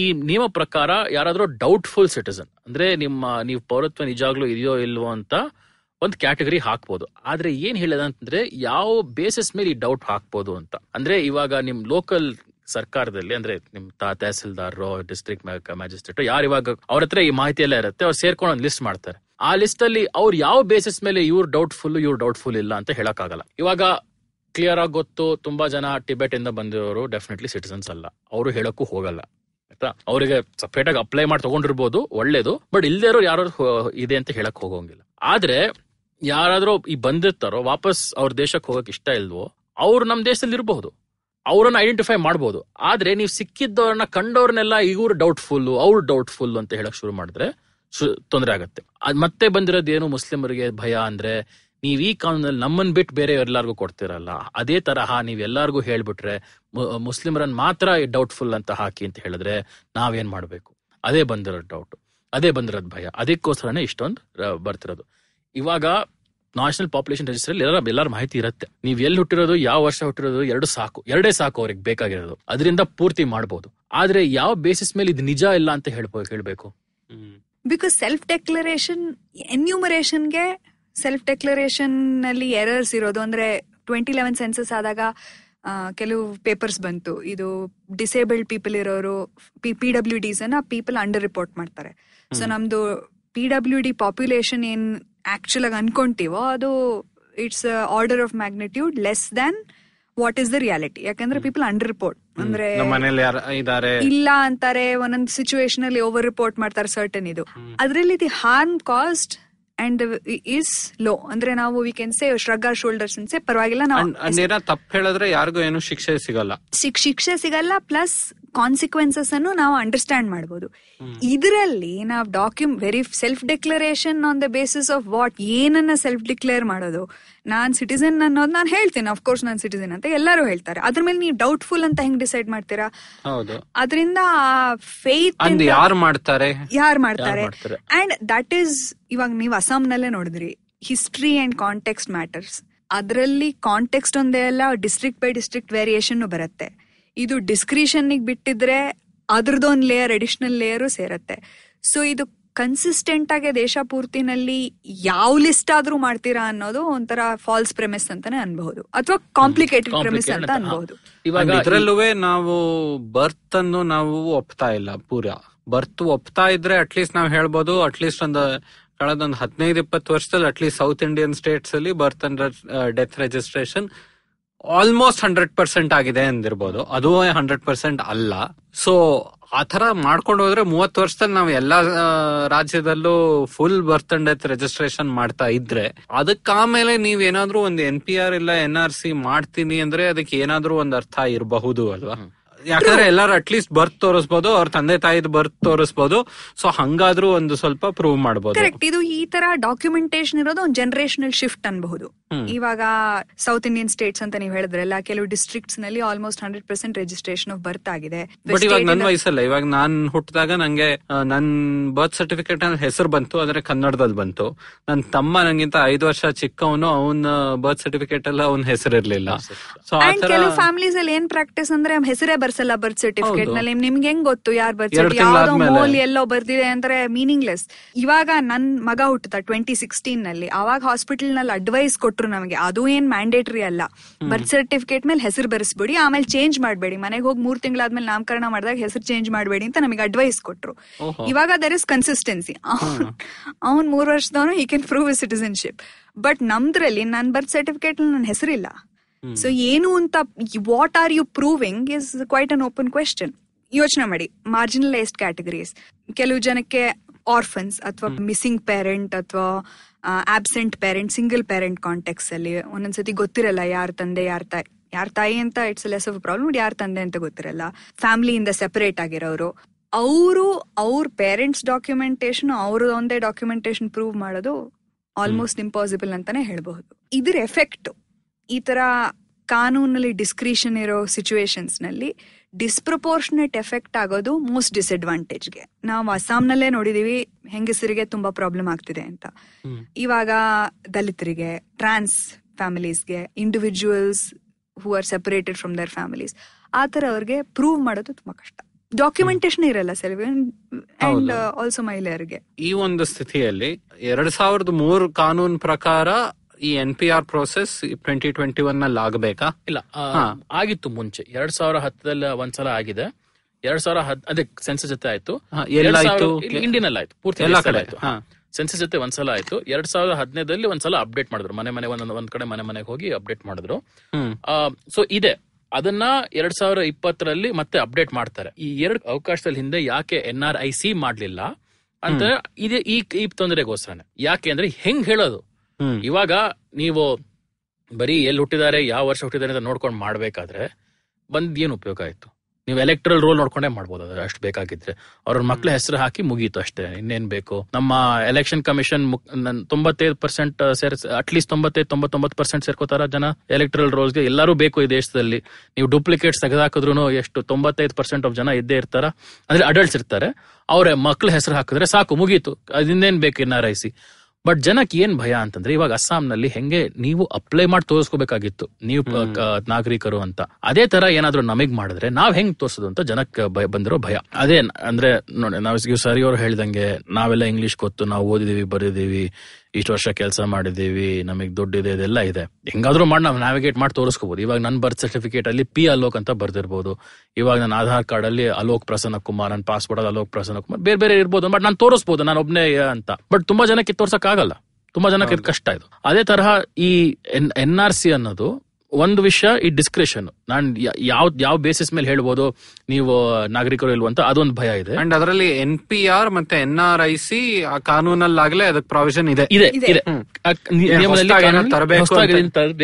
ಈ ನಿಯಮ ಪ್ರಕಾರ ಯಾರಾದ್ರೂ ಡೌಟ್ಫುಲ್ ಸಿಟಿಸನ್ ಅಂದ್ರೆ ನಿಮ್ಮ ನೀವು ಪೌರತ್ವ ನಿಜಾಗ್ಲೂ ಇದೆಯೋ ಇಲ್ವೋ ಅಂತ ಒಂದ್ ಕ್ಯಾಟಗರಿ ಹಾಕ್ಬೋದು. ಆದ್ರೆ ಏನ್ ಹೇಳಿದ ಅಂತಂದ್ರೆ ಯಾವ ಬೇಸಿಸ್ ಮೇಲೆ ಈ ಡೌಟ್ ಹಾಕ್ಬೋದು ಅಂತ. ಅಂದ್ರೆ ಇವಾಗ ನಿಮ್ ಲೋಕಲ್ ಸರ್ಕಾರದಲ್ಲಿ, ಅಂದ್ರೆ ನಿಮ್ ತಾ ತಹಸೀಲ್ದಾರ್ ಡಿಸ್ಟ್ರಿಕ್ಟ್ ಮ್ಯಾಜಿಸ್ಟ್ರೇಟ್ ಯಾರು ಇವಾಗ ಅವ್ರ ಹತ್ರ ಈ ಮಾಹಿತಿ ಎಲ್ಲ ಇರುತ್ತೆ, ಅವ್ರು ಸೇರ್ಕೊಂಡು ಒಂದು ಲಿಸ್ಟ್ ಮಾಡ್ತಾರೆ. ಆ ಲಿಸ್ಟ್ ಅಲ್ಲಿ ಅವ್ರು ಯಾವ ಬೇಸಿಸ್ ಮೇಲೆ ಇವ್ರು ಡೌಟ್ಫುಲ್ ಇವ್ರು ಡೌಟ್ಫುಲ್ ಇಲ್ಲ ಅಂತ ಹೇಳಕ್ಕಾಗಲ್ಲ. ಇವಾಗ ಕ್ಲಿಯರ್ ಆಗಿ ಗೊತ್ತು, ತುಂಬಾ ಜನ ಟಿಬೆಟ್ ಇಂದ ಬಂದಿರೋರು ಡೆಫಿನೆಟ್ಲಿ ಸಿಟಿಸನ್ಸ್ ಅಲ್ಲ. ಅವರು ಹೇಳಕ್ಕೂ ಹೋಗಲ್ಲ. ಆಯ್ತಾ? ಅವರಿಗೆ ಸಪ್ರೇಟ್ ಆಗಿ ಅಪ್ಲೈ ಮಾಡಿ ತಗೊಂಡಿರ್ಬೋದು, ಒಳ್ಳೇದು ಬಟ್ ಇಲ್ದೇ ಇರೋ ಯಾರು ಇದೆ ಅಂತ ಹೇಳಕ್ ಹೋಗೋಂಗಿಲ್ಲ. ಆದ್ರೆ ಯಾರಾದ್ರೂ ಈ ಬಂದಿರ್ತಾರೋ, ವಾಪಸ್ ಅವ್ರ ದೇಶಕ್ಕೆ ಹೋಗಕ್ ಇಷ್ಟ ಇಲ್ವೋ, ಅವ್ರು ನಮ್ಮ ದೇಶದಲ್ಲಿ ಇರಬಹುದು ಅವ್ರನ್ನ ಐಡೆಂಟಿಫೈ ಮಾಡಬಹುದು ಆದ್ರೆ ನೀವು ಸಿಕ್ಕಿದ್ದವ್ರನ್ನ ಕಂಡವ್ರನ್ನೆಲ್ಲ ಇವ್ರು ಡೌಟ್ಫುಲ್ ಅವ್ರು ಡೌಟ್ಫುಲ್ ಅಂತ ಹೇಳಕ್ ಶುರು ಮಾಡಿದ್ರೆ ತೊಂದರೆ ಆಗುತ್ತೆ. ಅದ್ ಮತ್ತೆ ಬಂದಿರೋದು ಏನು ಮುಸ್ಲಿಮರಿಗೆ ಭಯ ಅಂದ್ರೆ ನೀವ್ ಈ ಕಾನೂನಲ್ಲಿ ನಮ್ಮನ್ ಬಿಟ್ಟು ಬೇರೆ ಎಲ್ಲಾರ್ಗು ಕೊಡ್ತಿರಲ್ಲ. ಅದೇ ತರಹ ನೀವ್ ಎಲ್ಲಾರ್ಗು ಹೇಳ್ಬಿಟ್ರೆ ಮುಸ್ಲಿಮರನ್ನ ಮಾತ್ರ ಡೌಟ್ಫುಲ್ ಅಂತ ಹಾಕಿ ಅಂತ ಹೇಳಿದ್ರೆ ನಾವೇನ್ ಮಾಡ್ಬೇಕು? ಅದೇ ಬಂದಿರೋ ಡೌಟ್ ಅದೇ ಬಂದಿರೋದ್ ಭಯ. ಅದಕ್ಕೋಸ್ಕರನೇ ಇಷ್ಟೊಂದು ಬರ್ತಿರೋದು. ಇವಾಗ ನ್ಯಾಷನಲ್ ಪಾಪ್ಯುಲೇಷನ್ ರಿಜಿಸ್ಟರ್ ಎಲ್ಲ ಎಲ್ಲರ ಮಾಹಿತಿ ಇರುತ್ತೆ. ನೀವ್ ಎಲ್ಲಿ ಹುಟ್ಟಿರೋದು ಯಾವ ವರ್ಷ ಹುಟ್ಟಿರೋದು ಎರಡು ಸಾಕು ಎರಡೇ ಸಾಕು ಅವ್ರಿಗೆ ಬೇಕಾಗಿರೋದು. ಅದರಿಂದ ಪೂರ್ತಿ ಮಾಡಬಹುದು ಆದ್ರೆ ಯಾವ ಬೇಸಿಸ್ ಮೇಲೆ ಇದು ನಿಜ ಇಲ್ಲ ಅಂತ ಹೇಳ್ಬೋದು ಹೇಳ್ಬೇಕು? ಬಿಕಾಸ್ ಸೆಲ್ಫ್ ಡೆಕ್ಲರೇಷನ್ ಎನ್ಯೂಮರೇಷನ್ಗೆ ಸೆಲ್ಫ್ ಡೆಕ್ಲರೇಷನ್ ಅಲ್ಲಿ ಎರರ್ಸ್ ಇರೋದು. ಅಂದ್ರೆ ಟ್ವೆಂಟಿ ಲೆವೆನ್ ಸೆನ್ಸಸ್ ಆದಾಗ ಕೆಲವು ಪೇಪರ್ಸ್ ಬಂತು. ಇದು ಡಿಸೇಬಲ್ಡ್ ಪೀಪಲ್ ಇರೋರು ಪಿ ಡಬ್ಲ್ಯೂ ಡಿಸ್ ಅನ್ನ ಪೀಪಲ್ ಅಂಡರ್ ರಿಪೋರ್ಟ್ ಮಾಡ್ತಾರೆ. ಸೊ ನಮ್ದು ಪಿ ಡಬ್ಲ್ಯೂ ಡಿ ಪಾಪ್ಯುಲೇಷನ್ ಏನ್ ಆಕ್ಚುಲ್ ಆಗಿ ಅನ್ಕೊಂತೀವೋ ಅದು it's order of magnitude less than what is the reality ಯಾಕಂದ್ರೆ ಪೀಪಲ್ ಅಂಡರ್ ರಿಪೋರ್ಟ್ ಅಂದ್ರೆ ಇಲ್ಲ ಅಂತಾರೆ ಒಂದೊಂದು ಸಿಚುವೇಶನ್ ಅಲ್ಲಿ ಓವರ್ ರಿಪೋರ್ಟ್ ಮಾಡ್ತಾರೆ ಸರ್ಟನ್ ಇದು. ಅದ್ರಲ್ಲಿ the harm cost and is low ಅಂದ್ರೆ ನಾವು we can say shrug our shoulders ಅನ್ಸೆ ಪರವಾಗಿಲ್ಲ ನಾವು ತಪ್ಪು ಹೇಳಿದ್ರೆ ಯಾರಿಗೂ ಏನು ಶಿಕ್ಷೆ ಸಿಗಲ್ಲ. ಶಿಕ್- ಶಿಕ್ಷೆ ಸಿಗಲ್ಲ ಪ್ಲಸ್ ಕಾನ್ಸಿಕ್ವೆನ್ಸಸ್ ಅನ್ನು ನಾವು ಅಂಡರ್ಸ್ಟ್ಯಾಂಡ್ ಮಾಡಬಹುದು ಇದರಲ್ಲಿ ನಾವು ಡಾಕ್ಯುಮ್ very self declaration on the basis of what ಏನನ್ನ ಸೆಲ್ಫ್ ಡಿಕ್ಲೇರ್ ಮಾಡೋದು? ನಾನ್ ಸಿಟಿಸನ್ ಅನ್ನೋದು ನಾನು ಹೇಳ್ತೀನಿ. ಕೋರ್ಸ್ ನಾನ್ ಸಿಟಿಸನ್ ಅಂತ ಎಲ್ಲರೂ ಹೇಳ್ತಾರೆ. ಅದ್ರ ಮೇಲೆ ನೀವು ಡೌಟ್ಫುಲ್ ಅಂತ ಹೆಂಗ್ ಡಿಸೈಡ್ ಮಾಡ್ತೀರಾ? ಅದರಿಂದ ಫೇತ್ ಅಂದ್ ಯಾರು ಮಾಡ್ತಾರೆ? ಯಾರು ಮಾಡ್ತಾರೆ ಯಾರ್ ಮಾಡ್ತಾರೆ? ಅಂಡ್ ದಟ್ ಈಸ್ ಇವಾಗ ನೀವು ಅಸ್ಸಾಂನಲ್ಲೇ ನೋಡಿದ್ರಿ. ಹಿಸ್ಟ್ರಿ ಅಂಡ್ ಕಾಂಟೆಕ್ಸ್ಟ್ ಮ್ಯಾಟರ್ಸ್ ಅದರಲ್ಲಿ ಕಾಂಟೆಕ್ಸ್ಟ್ ಒಂದೇ ಅಲ್ಲ ಡಿಸ್ಟ್ರಿಕ್ಟ್ ಬೈ ಡಿಸ್ಟ್ರಿಕ್ಟ್ ವೇರಿಯೇಷನ್ ಬರುತ್ತೆ. ಇದು ಡಿಸ್ಕ್ರಿಷನ್ ಬಿಟ್ಟಿದ್ರೆ ಅದ್ರದ್ದೊಂದು ಲೇಯರ್ ಅಡಿಷನಲ್ ಲೇಯರು ಸೇರತ್ತೆ. ಸೊ ಇದು ಕನ್ಸಿಸ್ಟೆಂಟ್ ಆಗಿ ದೇಶ ಪೂರ್ತಿನಲ್ಲಿ ಯಾವ ಲಿಸ್ಟ್ ಆದ್ರೂ ಮಾಡ್ತೀರಾ ಅನ್ನೋದು ಒಂಥರ ಫಾಲ್ಸ್ ಪ್ರೆಮಿಸ್ ಅಂತಾನೆ ಅನ್ಬಹುದು. ಅಥವಾ ಕಾಂಪ್ಲಿಕೇಟೆಡ್ ಪ್ರೆಮಿಸ್ ಅಂತ ಅನ್ಬಹುದು. ಇವಾಗ ಇದ್ರಲ್ಲೂ ನಾವು ಬರ್ತ್ ಅನ್ನು ನಾವು ಒಪ್ತಾ ಇಲ್ಲ ಪೂರ ಬರ್ತ್ ಒಪ್ತಾ ಇದ್ರೆ ಅಟ್ಲೀಸ್ಟ್ ನಾವು ಹೇಳ್ಬೋದು ಅಟ್ಲೀಸ್ಟ್ ಒಂದು ಕಳೆದೊಂದು ಹದಿನೈದು ಇಪ್ಪತ್ತು ವರ್ಷದಲ್ಲಿ at least south Indian states ಅಲ್ಲಿ birth and death registration almost hundred percent ಆಗಿದೆ ಅಂದಿರ್ಬೋದು. ಅದು ಹಂಡ್ರೆಡ್ ಪರ್ಸೆಂಟ್ ಅಲ್ಲ. ಸೊ ಆತರ ಮಾಡ್ಕೊಂಡು ಹೋದ್ರೆ ಮೂವತ್ ವರ್ಷದಲ್ಲಿ ನಾವು ಎಲ್ಲಾ ಆ, ರಾಜ್ಯದಲ್ಲೂ full birth and death registration ಮಾಡ್ತಾ ಇದ್ರೆ ಅದಕ್ಕಾಮೇಲೆ ನೀವ್ ಏನಾದ್ರೂ ಒಂದು ಎನ್ ಪಿ ಆರ್ ಇಲ್ಲ ಎನ್ ಆರ್ ಸಿ ಮಾಡ್ತೀನಿ ಅಂದ್ರೆ ಅದಕ್ಕೆ ಏನಾದ್ರೂ ಒಂದ್ ಅರ್ಥ ಇರಬಹುದು ಅಲ್ವಾ? ಯಾಕಂದ್ರೆ ಎಲ್ಲಾರು ಅಟ್ಲೀಸ್ಟ್ ಬರ್ತ್ ತೋರಿಸಬಹುದು ಅವ್ರ ತಂದೆ ತಾಯಿದ್ ಬರ್ತ್ ತೋರಿಸಬಹುದು ಸೊ ಹಂಗಾದ್ರೂ ಒಂದು ಸ್ವಲ್ಪ ಪ್ರೂವ್ ಮಾಡಬಹುದು ಕರೆಕ್ಟ್ ಇದು ಈ ತರ ಡಾಕ್ಯುಮೆಂಟೇಶನ್ ಇರೋದು ಒಂದು ಜನರೇಷನಲ್ ಶಿಫ್ಟ್ ಅನ್ಬಹುದು. ಇವಾಗ ಸೌತ್ ಇಂಡಿಯನ್ ಸ್ಟೇಟ್ಸ್ ಅಂತ ನೀವು ಹೇಳಿದ್ರಲ್ಲ ಕೆಲವು ಡಿಸ್ಟ್ರಿಕ್ಟ್ಸ್ನಲ್ಲಿ almost hundred percent registration of birth ಆಗಿದೆ. ಬಟ್ ಇವಾಗ ನನ್ನ ವಯಸ್ಸಲ್ಲ ಇವಾಗ ನಾನ್ ಹುಟ್ಟಿದಾಗ ನಂಗೆ ನನ್ ಬರ್ತ್ ಸರ್ಟಿಫಿಕೇಟ್ ಅಂದ್ರೆ ಹೆಸರು ಬಂತು ಆದ್ರೆ ಕನ್ನಡದಲ್ಲಿ ಬಂತು. ನನ್ ತಮ್ಮ ನಂಗಿಂತ ಐದು ವರ್ಷ ಚಿಕ್ಕವನು ಅವನ ಬರ್ತ್ ಸರ್ಟಿಫಿಕೇಟ್ ಅಲ್ಲಿ ಅವನ ಹೆಸರು ಇರ್ಲಿಲ್ಲ ಸೊ ಆ ತರ ಕೆಲವು ಫ್ಯಾಮಿಲೀಸ್ ಅಲ್ಲಿ ಏನ್ ಪ್ರಾಕ್ಟೀಸ್ ಅಂದ್ರೆ ಹೆಸರೇ ಬರ್ಸಲ್ಲ ಬರ್ತ್ ಸರ್ಟಿಫಿಕೇಟ್ನಲ್ಲಿ ನಿಮ್ಗೆ ಹೆಂಗ್ ಗೊತ್ತು ಯಾರ್ ಬರ್ತ್ ಸರ್ಟಿಫಿಕೇಟ್ ಯಾವ್ದೋ. ಮೋಲ್ ಎಲ್ಲೋ ಬರ್ದಿದೆ ಅಂದ್ರೆ ಮೀನಿಂಗ್ಲೆಸ್ ಇವಾಗ ನನ್ ಮಗ ಹುಟ್ಟದ ಟ್ವೆಂಟಿ ಸಿಕ್ಸ್ಟೀನ್ನಲ್ಲಿ. ಅವಾಗ ಹಾಸ್ಪಿಟಲ್ನಲ್ಲಿ ಅಡ್ವೈಸ್ ಕೊಟ್ರು ನಮಗೆ. ಅದು ಏನ್ ಮ್ಯಾಂಡೇಟರಿ ಅಲ್ಲ. ಬರ್ತ್ ಸರ್ಟಿಫಿಕೇಟ್ ಮೇಲೆ ಹೆಸರು ಬರ್ಸ್ಬಿಡಿ ಆಮೇಲೆ ಚೇಂಜ್ ಮಾಡ್ಬೇಡಿ. ಮನೆಗೆ ಹೋಗಿ ಮೂರ್ ತಿಂಗಳಾದ್ಮೇಲೆ ನಾಮಕರಣ ಮಾಡಿದಾಗ ಹೆಸರು ಚೇಂಜ್ ಮಾಡಬೇಡಿ ಅಂತ ನಮಗೆ ಅಡ್ವೈಸ್ ಕೊಟ್ರು. ಇವಾಗ ದರ್ ಇಸ್ ಕನ್ಸಿಸ್ಟೆನ್ಸಿ ಅವ್ನ್ ಮೂರ್ ವರ್ಷದವನು ಈ ಕ್ಯಾನ್ ಪ್ರೂವ್ ಸಿಟಿಸನ್ಶಿಪ್ ಬಟ್ ನಮ್ದ್ರಲ್ಲಿ ನನ್ ಬರ್ತ್ ಸರ್ಟಿಫಿಕೇಟ್ ನನ್ನ ಹೆಸರಿಲ್ಲ. ಸೊ ಏನು ಅಂತ what are you proving is quite an open question ಯೋಚನೆ ಮಾಡಿ. ಮಾರ್ಜಿನಲೈಸ್ಡ್ ಕ್ಯಾಟಗರೀಸ್ ಕೆಲವು ಜನಕ್ಕೆ ಆರ್ಫನ್ಸ್ ಅಥವಾ ಮಿಸ್ಸಿಂಗ್ ಪೇರೆಂಟ್ ಅಥವಾ absent parent single parent context ಅಲ್ಲಿ ಒಂದೊಂದ್ಸತಿ ಗೊತ್ತಿರಲ್ಲ ಯಾರ ತಂದೆ ಯಾರ ತಾಯಿ ಯಾರ ತಾಯಿ ಅಂತ ಇಟ್ಸ್ ಲೆಸ್ ಆಫ್ ಪ್ರಾಬ್ಲಮ್ ಯಾರ ತಂದೆ ಅಂತ ಗೊತ್ತಿರಲ್ಲ. ಫ್ಯಾಮಿಲಿಯಿಂದ ಸೆಪರೇಟ್ ಆಗಿರೋರು. ಅವರು ಅವ್ರ ಪೇರೆಂಟ್ಸ್ ಡಾಕ್ಯುಮೆಂಟೇಶನ್ ಅವ್ರ ಒಂದೇ ಡಾಕ್ಯುಮೆಂಟೇಶನ್ ಪ್ರೂವ್ ಮಾಡೋದು ಆಲ್ಮೋಸ್ಟ್ ಇಂಪಾಸಿಬಲ್ ಅಂತಾನೆ ಹೇಳ್ಬಹುದು. ಇದ್ರ ಎಫೆಕ್ಟ್ ಈ ತರ ಕಾನೂನಲ್ಲಿ ಡಿಸ್ಕ್ರಿಷನ್ ಇರೋ ಸಿಚುವೇಶನ್ಸ್ನಲ್ಲಿ ಡಿಸ್ಪ್ರಪೋರ್ಷನೇಟ್ ಎಫೆಕ್ಟ್ ಆಗೋದು ಮೋಸ್ಟ್ ಡಿಸ್ಅಡ್ವಾಂಟೇಜ್ಗೆ ನಾವು ಅಸ್ಸಾಂನಲ್ಲೇ ನೋಡಿದೀವಿ ಹೆಂಗಸರಿಗೆ ತುಂಬಾ ಪ್ರಾಬ್ಲಮ್ ಆಗ್ತಿದೆ ಅಂತ. ಇವಾಗ ದಲಿತರಿಗೆ trans ಫ್ಯಾಮಿಲೀಸ್ಗೆ individuals who are separated from their families ಆ ತರ ಅವ್ರಿಗೆ ಪ್ರೂವ್ ಮಾಡೋದು ತುಂಬಾ ಕಷ್ಟ. ಡಾಕ್ಯುಮೆಂಟೇಶನ್ ಇರಲ್ಲ ಸೆಲ್ವಿ ಅಂಡ್ ಆಲ್ಸೋ ಮಹಿಳೆಯರಿಗೆ. ಈ ಒಂದು ಸ್ಥಿತಿಯಲ್ಲಿ ಎರಡ್ ಸಾವಿರದ ಮೂರು ಕಾನೂನ್ ಪ್ರಕಾರ ಈ N P R process twenty twenty ಒನ್ನಲ್ಲಿ ಆಗಬೇಕಾ? ಇಲ್ಲ ಆಗಿತ್ತು ಮುಂಚೆ. ಎರಡ್ ಸಾವಿರ ಹತ್ತದಲ್ಲಿ ಒಂದ್ಸಲ ಆಗಿದೆ. ಎರಡ್ ಸಾವಿರ ಹದ್ ಅದೇ ಸೆನ್ಸಸ್ ಜೊತೆ ಆಯ್ತು. ಇಂಡಿಯನ್ ಅಲ್ಲಿ ಆಯ್ತು ಪೂರ್ತಿ ಎಲ್ಲ ಕಡೆ, ಆಯ್ತು. ಸೆನ್ಸಸ್ ಜೊತೆ ಒಂದ್ಸಲ ಆಯ್ತು. ಎರಡ್ ಸಾವಿರದ ಹದಿನೈದರಲ್ಲಿ ಒಂದ್ಸಲ ಅಪ್ಡೇಟ್ ಮಾಡಿದ್ರು. ಮನೆ ಮನೆ ಒಂದೊಂದು ಒಂದ್ ಕಡೆ ಮನೆ ಮನೆಗೆ ಹೋಗಿ ಅಪ್ಡೇಟ್ ಮಾಡಿದ್ರು. ಸೊ ಇದೆ. ಅದನ್ನ ಎರಡ್ ಸಾವಿರ ಇಪ್ಪತ್ತರಲ್ಲಿ ಮತ್ತೆ ಅಪ್ಡೇಟ್ ಮಾಡ್ತಾರೆ. ಈ ಎರಡು ಅವಕಾಶದಲ್ಲಿ ಹಿಂದೆ ಯಾಕೆ ಎನ್ ಆರ್ ಐ ಸಿ ಮಾಡ್ಲಿಲ್ಲ? ಅಂತ ಇದೆ ಈ ಈ ತೊಂದರೆಗೋಸ್ಕರನೇ. ಯಾಕೆ ಅಂದ್ರೆ ಹೆಂಗ್ ಹೇಳೋದು? ಇವಾಗ ನೀವು ಬರೀ ಎಲ್ಲಿ ಹುಟ್ಟಿದ್ದಾರೆ ಯಾವ ವರ್ಷ ಹುಟ್ಟಿದ್ದಾರೆ ಅಂತ ನೋಡ್ಕೊಂಡು ಮಾಡ್ಬೇಕಾದ್ರೆ ಬಂದ್ ಏನ್ ಉಪಯೋಗ ಆಯ್ತು? ನೀವು ಎಲೆಕ್ಟ್ರಲ್ ರೋಲ್ ನೋಡ್ಕೊಂಡೇ ಮಾಡ್ಬೋದು ಅದ್ರ ಅಷ್ಟು ಬೇಕಾಗಿದ್ರೆ. ಅವ್ರ ಮಕ್ಳ ಹೆಸರು ಹಾಕಿ ಮುಗೀತು ಅಷ್ಟೇ ಇನ್ನೇನ್ ಬೇಕು? ನಮ್ಮ ಎಲೆಕ್ಷನ್ ಕಮಿಷನ್ ತೊಂಬತ್ತೈದು ಪರ್ಸೆಂಟ್ ಸೇರ್ ಅಟ್ಲೀಸ್ಟ್ ತೊಂಬತ್ತೈದು ತೊಂಬತ್ತೊಂಬತ್ತು ಪರ್ಸೆಂಟ್ ಸೇರ್ಕೋತಾರ ಜನ ಎಲೆಕ್ಟ್ರಲ್ ರೋಲ್ಸ್ಗೆ ಎಲ್ಲರೂ ಬೇಕು ಈ ದೇಶದಲ್ಲಿ. ನೀವು ಡೂಪ್ಲಿಕೇಟ್ಸ್ ತೆಗೆದಾಕಿದ್ರು ಎಷ್ಟು ತೊಂಬತ್ತೈದು ಪರ್ಸೆಂಟ್ ಆಫ್ ಜನ ಇದ್ದೇ ಇರ್ತಾರ. ಅಂದ್ರೆ ಅಡಲ್ಟ್ಸ್ ಇರ್ತಾರೆ. ಅವ್ರ ಮಕ್ಳ ಹೆಸರು ಹಾಕಿದ್ರೆ ಸಾಕು ಮುಗೀತು. ಅದಿಂದೇನ್ ಬೇಕು N R I C but ಜನಕ್ಕೆ ಏನ್ ಭಯ ಅಂತಂದ್ರೆ ಇವಾಗ ಅಸ್ಸಾಂನಲ್ಲಿ ಹೆಂಗೆ ನೀವು ಅಪ್ಲೈ ಮಾಡಿ ತೋರಿಸ್ಕೋಬೇಕಾಗಿತ್ತು. ನೀವು ನಾಗರಿಕರು ಅಂತ. ಅದೇ ತರ ಏನಾದ್ರು ನಮಗ್ ಮಾಡಿದ್ರೆ ನಾವ್ ಹೆಂಗ್ ತೋರ್ಸೋದು ಅಂತ ಜನಕ್ಕೆ ಬಂದಿರೋ ಭಯ. ಅದೇ ಅಂದ್ರೆ ನೋಡಿ ನಾವು ಸರಿ ಹೇಳಿದಂಗೆ ಹೇಳ್ದಂಗೆ ನಾವೆಲ್ಲ ಇಂಗ್ಲಿಷ್ ಗೊತ್ತು ನಾವು ಓದಿದೀವಿ ಬರೆದಿದೀವಿ. ಇಷ್ಟು ವರ್ಷ ಕೆಲಸ ಮಾಡಿದೀವಿ ನಮಗ್ ದುಡ್ಡಿದೆ ಇದೆಲ್ಲ ಇದೆ. ಹೆಂಗಾದ್ರೂ ಮಾಡಿ ನಾವು ನ್ಯಾವಿಗೇಟ್ ಮಾಡಿ ತೋರಿಸ್ಕೋಬಹುದು ಇವಾಗ ನನ್ನ ಬರ್ತ್ ಸರ್ಟಿಫಿಕೇಟ್ ಅಲ್ಲಿ ಪಿ ಅಲೋಕ್ ಅಂತ ಬರ್ದಿರ್ಬೋದು. ಇವಾಗ ನನ್ನ ಆಧಾರ್ ಕಾರ್ಡ್ ಅಲ್ಲಿ ಅಲೋಕ್ ಪ್ರಸನ್ನ ಕುಮಾರ್ ನನ್ನ ಪಾಸ್ಪೋರ್ಟ್ ಅಲ್ಲಿ ಅಲೋಕ್ ಪ್ರಸನ್ನ ಕುಮಾರ್ ಬೇರೆ ಬೇರೆ ಇರ್ಬೋದು. ಬಟ್ ನಾನು ತೋರಿಸ್ಬೋದು ನಾನು ಒಬ್ನೇ ಅಂತ. ಬಟ್ ತುಂಬಾ ಜನಕ್ಕೆ ತೋರ್ಸಕ್ ಆಗಲ್ಲ ತುಂಬಾ ಜನಕ್ಕೆ ಕಷ್ಟ ಇದು. ಅದೇ ತರಹ ಈ ಎನ್ ಆರ್ ಸಿ ಅನ್ನೋದು ಒಂದು ವಿಷಯ ಈ ಡಿಸ್ಕ್ರಿಷನ್ ನಾನ್ ಯಾವ ಯಾವ ಬೇಸಿಸ್ ಮೇಲೆ ಹೇಳ್ಬೋದು ನೀವು ನಾಗರಿಕರು ಇಲ್ವಂತ ಅದೊಂದು ಭಯ ಇದೆ. ಅಂಡ್ ಅದರಲ್ಲಿ ಎನ್ ಪಿ ಆರ್ ಮತ್ತೆ ಎನ್ ಆರ್ ಐ ಸಿ ಆ ಕಾನೂನಲ್ಲಾಗ್ಲೇ ಅದಕ್ಕೆ ಪ್ರಾವಿಷನ್ ಇದೆ. ಇದೆ ಇದೆ.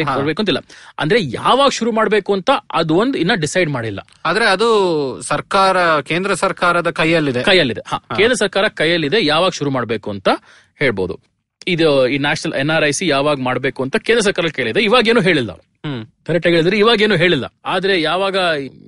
ತರಬೇಕು ಅಂತಿಲ್ಲ. ಅಂದ್ರೆ ಯಾವಾಗ ಶುರು ಮಾಡಬೇಕು ಅಂತ ಅದೊಂದು ಒಂದು ಇನ್ನ ಡಿಸೈಡ್ ಮಾಡಿಲ್ಲ. ಆದ್ರೆ ಅದು ಸರ್ಕಾರ ಕೇಂದ್ರ ಸರ್ಕಾರದ ಕೈಯಲ್ಲಿದೆ. ಕೈಯಲ್ಲಿದೆ. ಹಾ ಕೇಂದ್ರ ಸರ್ಕಾರ ಕೈಯಲ್ಲಿದೆ ಯಾವಾಗ ಶುರು ಮಾಡಬೇಕು ಅಂತ ಹೇಳ್ಬೋದು. ಇದು ಈ national N R I C ಯಾವಾಗ ಮಾಡಬೇಕು ಅಂತ ಕೇಂದ್ರ ಸರ್ಕಾರ ಕೇಳಿದೆ. ಇವಾಗ ಏನು ಹೇಳಿಲ್ಲ. ಕರೆಕ್ಟ್ ಆಗಿ ಹೇಳಿದ್ರೆ ಇವಾಗ ಏನು ಹೇಳಿಲ್ಲ. ಆದ್ರೆ ಯಾವಾಗ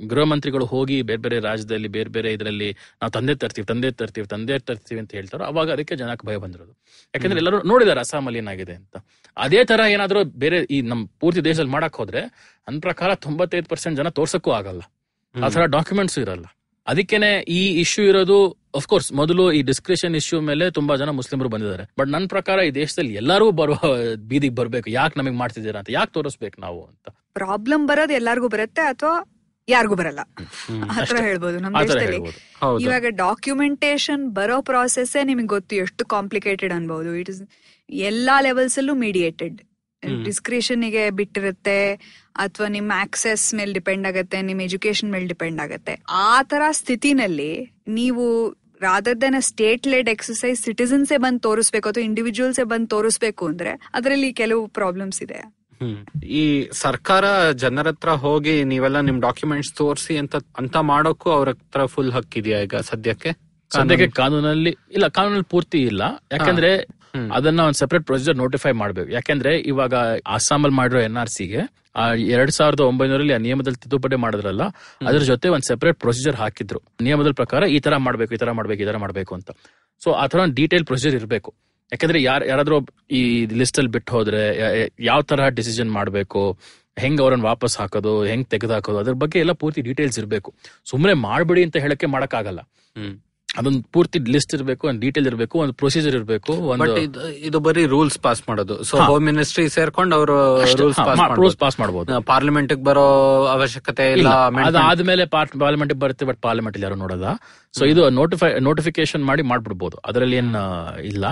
ಗೃಹ ಮಂತ್ರಿಗಳು ಹೋಗಿ ಬೇರೆ ಬೇರೆ ರಾಜ್ಯದಲ್ಲಿ ಬೇರೆ ಬೇರೆ ಇದರಲ್ಲಿ ನಾವು ತಂದೆ ತರ್ತೀವಿ ತಂದೆ ತರ್ತೀವಿ ತಂದೆ ತರ್ತೀವಿ ಅಂತ ಹೇಳ್ತಾರೋ ಅವಾಗ ಅದಕ್ಕೆ ಜನಕ್ಕೆ ಭಯ ಬಂದಿರೋದು. ಯಾಕಂದ್ರೆ ಎಲ್ಲರೂ ನೋಡಿದಾರೆ ಅಸ್ಸಾಮಲ್ಲಿ ಏನಾಗಿದೆ ಅಂತ. ಅದೇ ತರ ಏನಾದ್ರೂ ಬೇರೆ ಈ ನಮ್ ಪೂರ್ತಿ ದೇಶದಲ್ಲಿ ಮಾಡಕ್ ಹೋದ್ರೆ ನನ್ನ ಪ್ರಕಾರ ತೊಂಬತ್ತೈದು ಪರ್ಸೆಂಟ್ ಜನ ತೋರ್ಸಕ್ಕೂ ಆಗಲ್ಲ. ಆ ತರ ಡಾಕ್ಯುಮೆಂಟ್ಸ್ ಇರಲ್ಲ. ಅದಕ್ಕೇನೆ ಈ ಇಶ್ಯೂ ಇರೋದು ಕೋರ್ಸ್ ಮೊದಲು ಈ ಡಿಸ್ಕ್ರಿಷನ್ ಇಶ್ಯೂ ಮೇಲೆ ತುಂಬಾ ಜನ ಮುಸ್ಲಿಮರು ಬಂದಿದ್ದಾರೆ. ಬಟ್ ನನ್ನ ಪ್ರಕಾರ ಈ ದೇಶದಲ್ಲಿ ಎಲ್ಲರೂ ಬರುವ ಬೀದಿಗೆ ಬರ್ಬೇಕು. ಯಾಕೆ ನಮಗೆ ಮಾಡ್ತಿದ್ದೀರಾ ಅಂತ ಯಾಕೆ ತೋರಿಸ್ಬೇಕು ನಾವು ಅಂತ? ಪ್ರಾಬ್ಲಮ್ ಬರೋದು ಎಲ್ಲರಿಗೂ ಬರುತ್ತೆ ಅಥವಾ ಯಾರಿಗೂ ಬರಲ್ಲ? ಆತರ ಹೇಳ್ಬೋದು ನಮ್ ಆ ತರ ದೇಶದಲ್ಲಿ ಇವಾಗ ಡಾಕ್ಯುಮೆಂಟೇಶನ್ ಬರೋ ಪ್ರಾಸೆಸ್ ನಿಮಗೆ ಗೊತ್ತು ಎಷ್ಟು ಕಾಂಪ್ಲಿಕೇಟೆಡ್ ಅನ್ಬಹುದು ಇಟ್ ಇಸ್ ಎಲ್ಲಾ ಲೆವೆಲ್ಸ್ ಅಲ್ಲೂ ಮೀಡಿಯೇಟೆಡ್ ಡಿಸ್ಕ್ರಿಷನ್ಗೆ ಬಿಟ್ಟಿರುತ್ತೆ ಅಥವಾ ನಿಮ್ಮ ಆಕ್ಸೆಸ್ ಮೇಲೆ ಡಿಪೆಂಡ್ ಆಗತ್ತೆ ನಿಮ್ ಎಜುಕೇಶನ್ ಮೇಲೆ ಡಿಪೆಂಡ್ ಆಗತ್ತೆ. ಆ ತರ ಸ್ಥಿತಿನಲ್ಲಿ ನೀವು rather than state led exercise ಸಿಟಿಸನ್ಸೇ ಬಂದ್ ತೋರಿಸ್ಬೇಕು ಅಥವಾ ಇಂಡಿವಿಜುವಲ್ಸೇ ಬಂದ್ ತೋರಿಸ್ಬೇಕು ಅಂದ್ರೆ ಅದರಲ್ಲಿ ಕೆಲವು ಪ್ರಾಬ್ಲಮ್ಸ್ ಇದೆ. ಈ ಸರ್ಕಾರ ಜನರ ಹತ್ರ ಹೋಗಿ ನೀವೆಲ್ಲ ನಿಮ್ ಡಾಕ್ಯುಮೆಂಟ್ಸ್ ತೋರಿಸಿ ಅಂತ ಅಂತ ಮಾಡೋಕ್ಕೂ ಅವ್ರ ಹತ್ರ ಫುಲ್ ಹಕ್ಕಿದೆಯಾ ಈಗ ಸದ್ಯಕ್ಕೆ? ಸದ್ಯಕ್ಕೆ ಕಾನೂನಲ್ಲಿ ಇಲ್ಲ ಕಾನೂನಲ್ಲಿ ಪೂರ್ತಿ ಇಲ್ಲ. ಯಾಕಂದ್ರೆ ಅದನ್ನ ಒಂದು ಸೆಪರೇಟ್ ಪ್ರೊಸೀಜರ್ ನೋಟಿಫೈ ಮಾಡಬೇಕು. ಯಾಕಂದ್ರೆ ಇವಾಗ ಅಸ್ಸಾಂ ಅಲ್ಲಿ ಮಾಡಿರೋ ಎನ್ ಆರ್ ಸಿಗೆ ಎರಡ್ ಸಾವಿರದ ಒಂಬೈನೂರಲ್ಲಿ ಆ ನಿಯಮದಲ್ಲಿ ತಿದ್ದುಪಡಿ ಮಾಡಿದ್ರಲ್ಲ ಅದ್ರ ಜೊತೆ ಒಂದು ಸೆಪರೇಟ್ ಪ್ರೊಸೀಜರ್ ಹಾಕಿದ್ರು. ನಿಯಮದ ಪ್ರಕಾರ ಈ ತರ ಮಾಡ್ಬೇಕು ಈ ತರ ಮಾಡ್ಬೇಕು ಈ ತರ ಮಾಡ್ಬೇಕು ಅಂತ. ಸೊ ಆ ತರ ಒಂದು ಡೀಟೇಲ್ ಪ್ರೊಸೀಜರ್ ಇರಬೇಕು. ಯಾಕಂದ್ರೆ ಯಾರ ಯಾರಾದ್ರೂ ಈ ಲಿಸ್ಟ್ ಅಲ್ಲಿ ಬಿಟ್ಟು ಹೋದ್ರೆ ಯಾವ ತರ ಡಿಸಿಷನ್ ಮಾಡ್ಬೇಕು ಹೆಂಗ್ ಅವ್ರನ್ನ ವಾಪಸ್ ಹಾಕೋದು ಹೆಂಗ್ ತೆಗೆದು ಹಾಕೋದು ಅದ್ರ ಬಗ್ಗೆ ಎಲ್ಲ ಪೂರ್ತಿ ಡೀಟೇಲ್ಸ್ ಇರಬೇಕು. ಸುಮ್ಮನೆ ಮಾಡ್ಬಿಡಿ ಅಂತ ಹೇಳಕ್ಕೆ ಮಾಡಕ್ಕಾಗಲ್ಲ. ಅದೊಂದು ಪೂರ್ತಿ ಲಿಸ್ಟ್ ಇರಬೇಕು ಒಂದು ಡೀಟೇಲ್ ಇರಬೇಕು ಒಂದು ಪ್ರೊಸೀಜರ್ ಇರಬೇಕು ಇದು ಬರೀ ರೂಲ್ಸ್ ಪಾಸ್ ಮಾಡೋದು. ಸೊ ಹೋಮ್ ಮಿನಿಸ್ಟ್ರಿ ಸೇರ್ಕೊಂಡು ಅವರು ರೂಲ್ಸ್ ಪಾಸ್ ರೂಲ್ಸ್ ಪಾಸ್ ಮಾಡಬಹುದು ಪಾರ್ಲಿಮೆಂಟ್ ಬರೋ ಅವಶ್ಯಕತೆ ಇಲ್ಲ ಅದಾದ್ಮೇಲೆ ಪಾರ್ಲಿಮೆಂಟ್ ಬರುತ್ತೆ ಬಟ್ ಪಾರ್ಲಿಮೆಂಟ್ ಯಾರು ನೋಡಲ್ಲ ಸೊ ಇದು ನೋಟಿಫೈ ನೋಟಿಫಿಕೇಶನ್ ಮಾಡಿ ಮಾಡ್ಬಿಡ್ಬೋದು. ಅದರಲ್ಲಿ ಏನ್ ಇಲ್ಲ.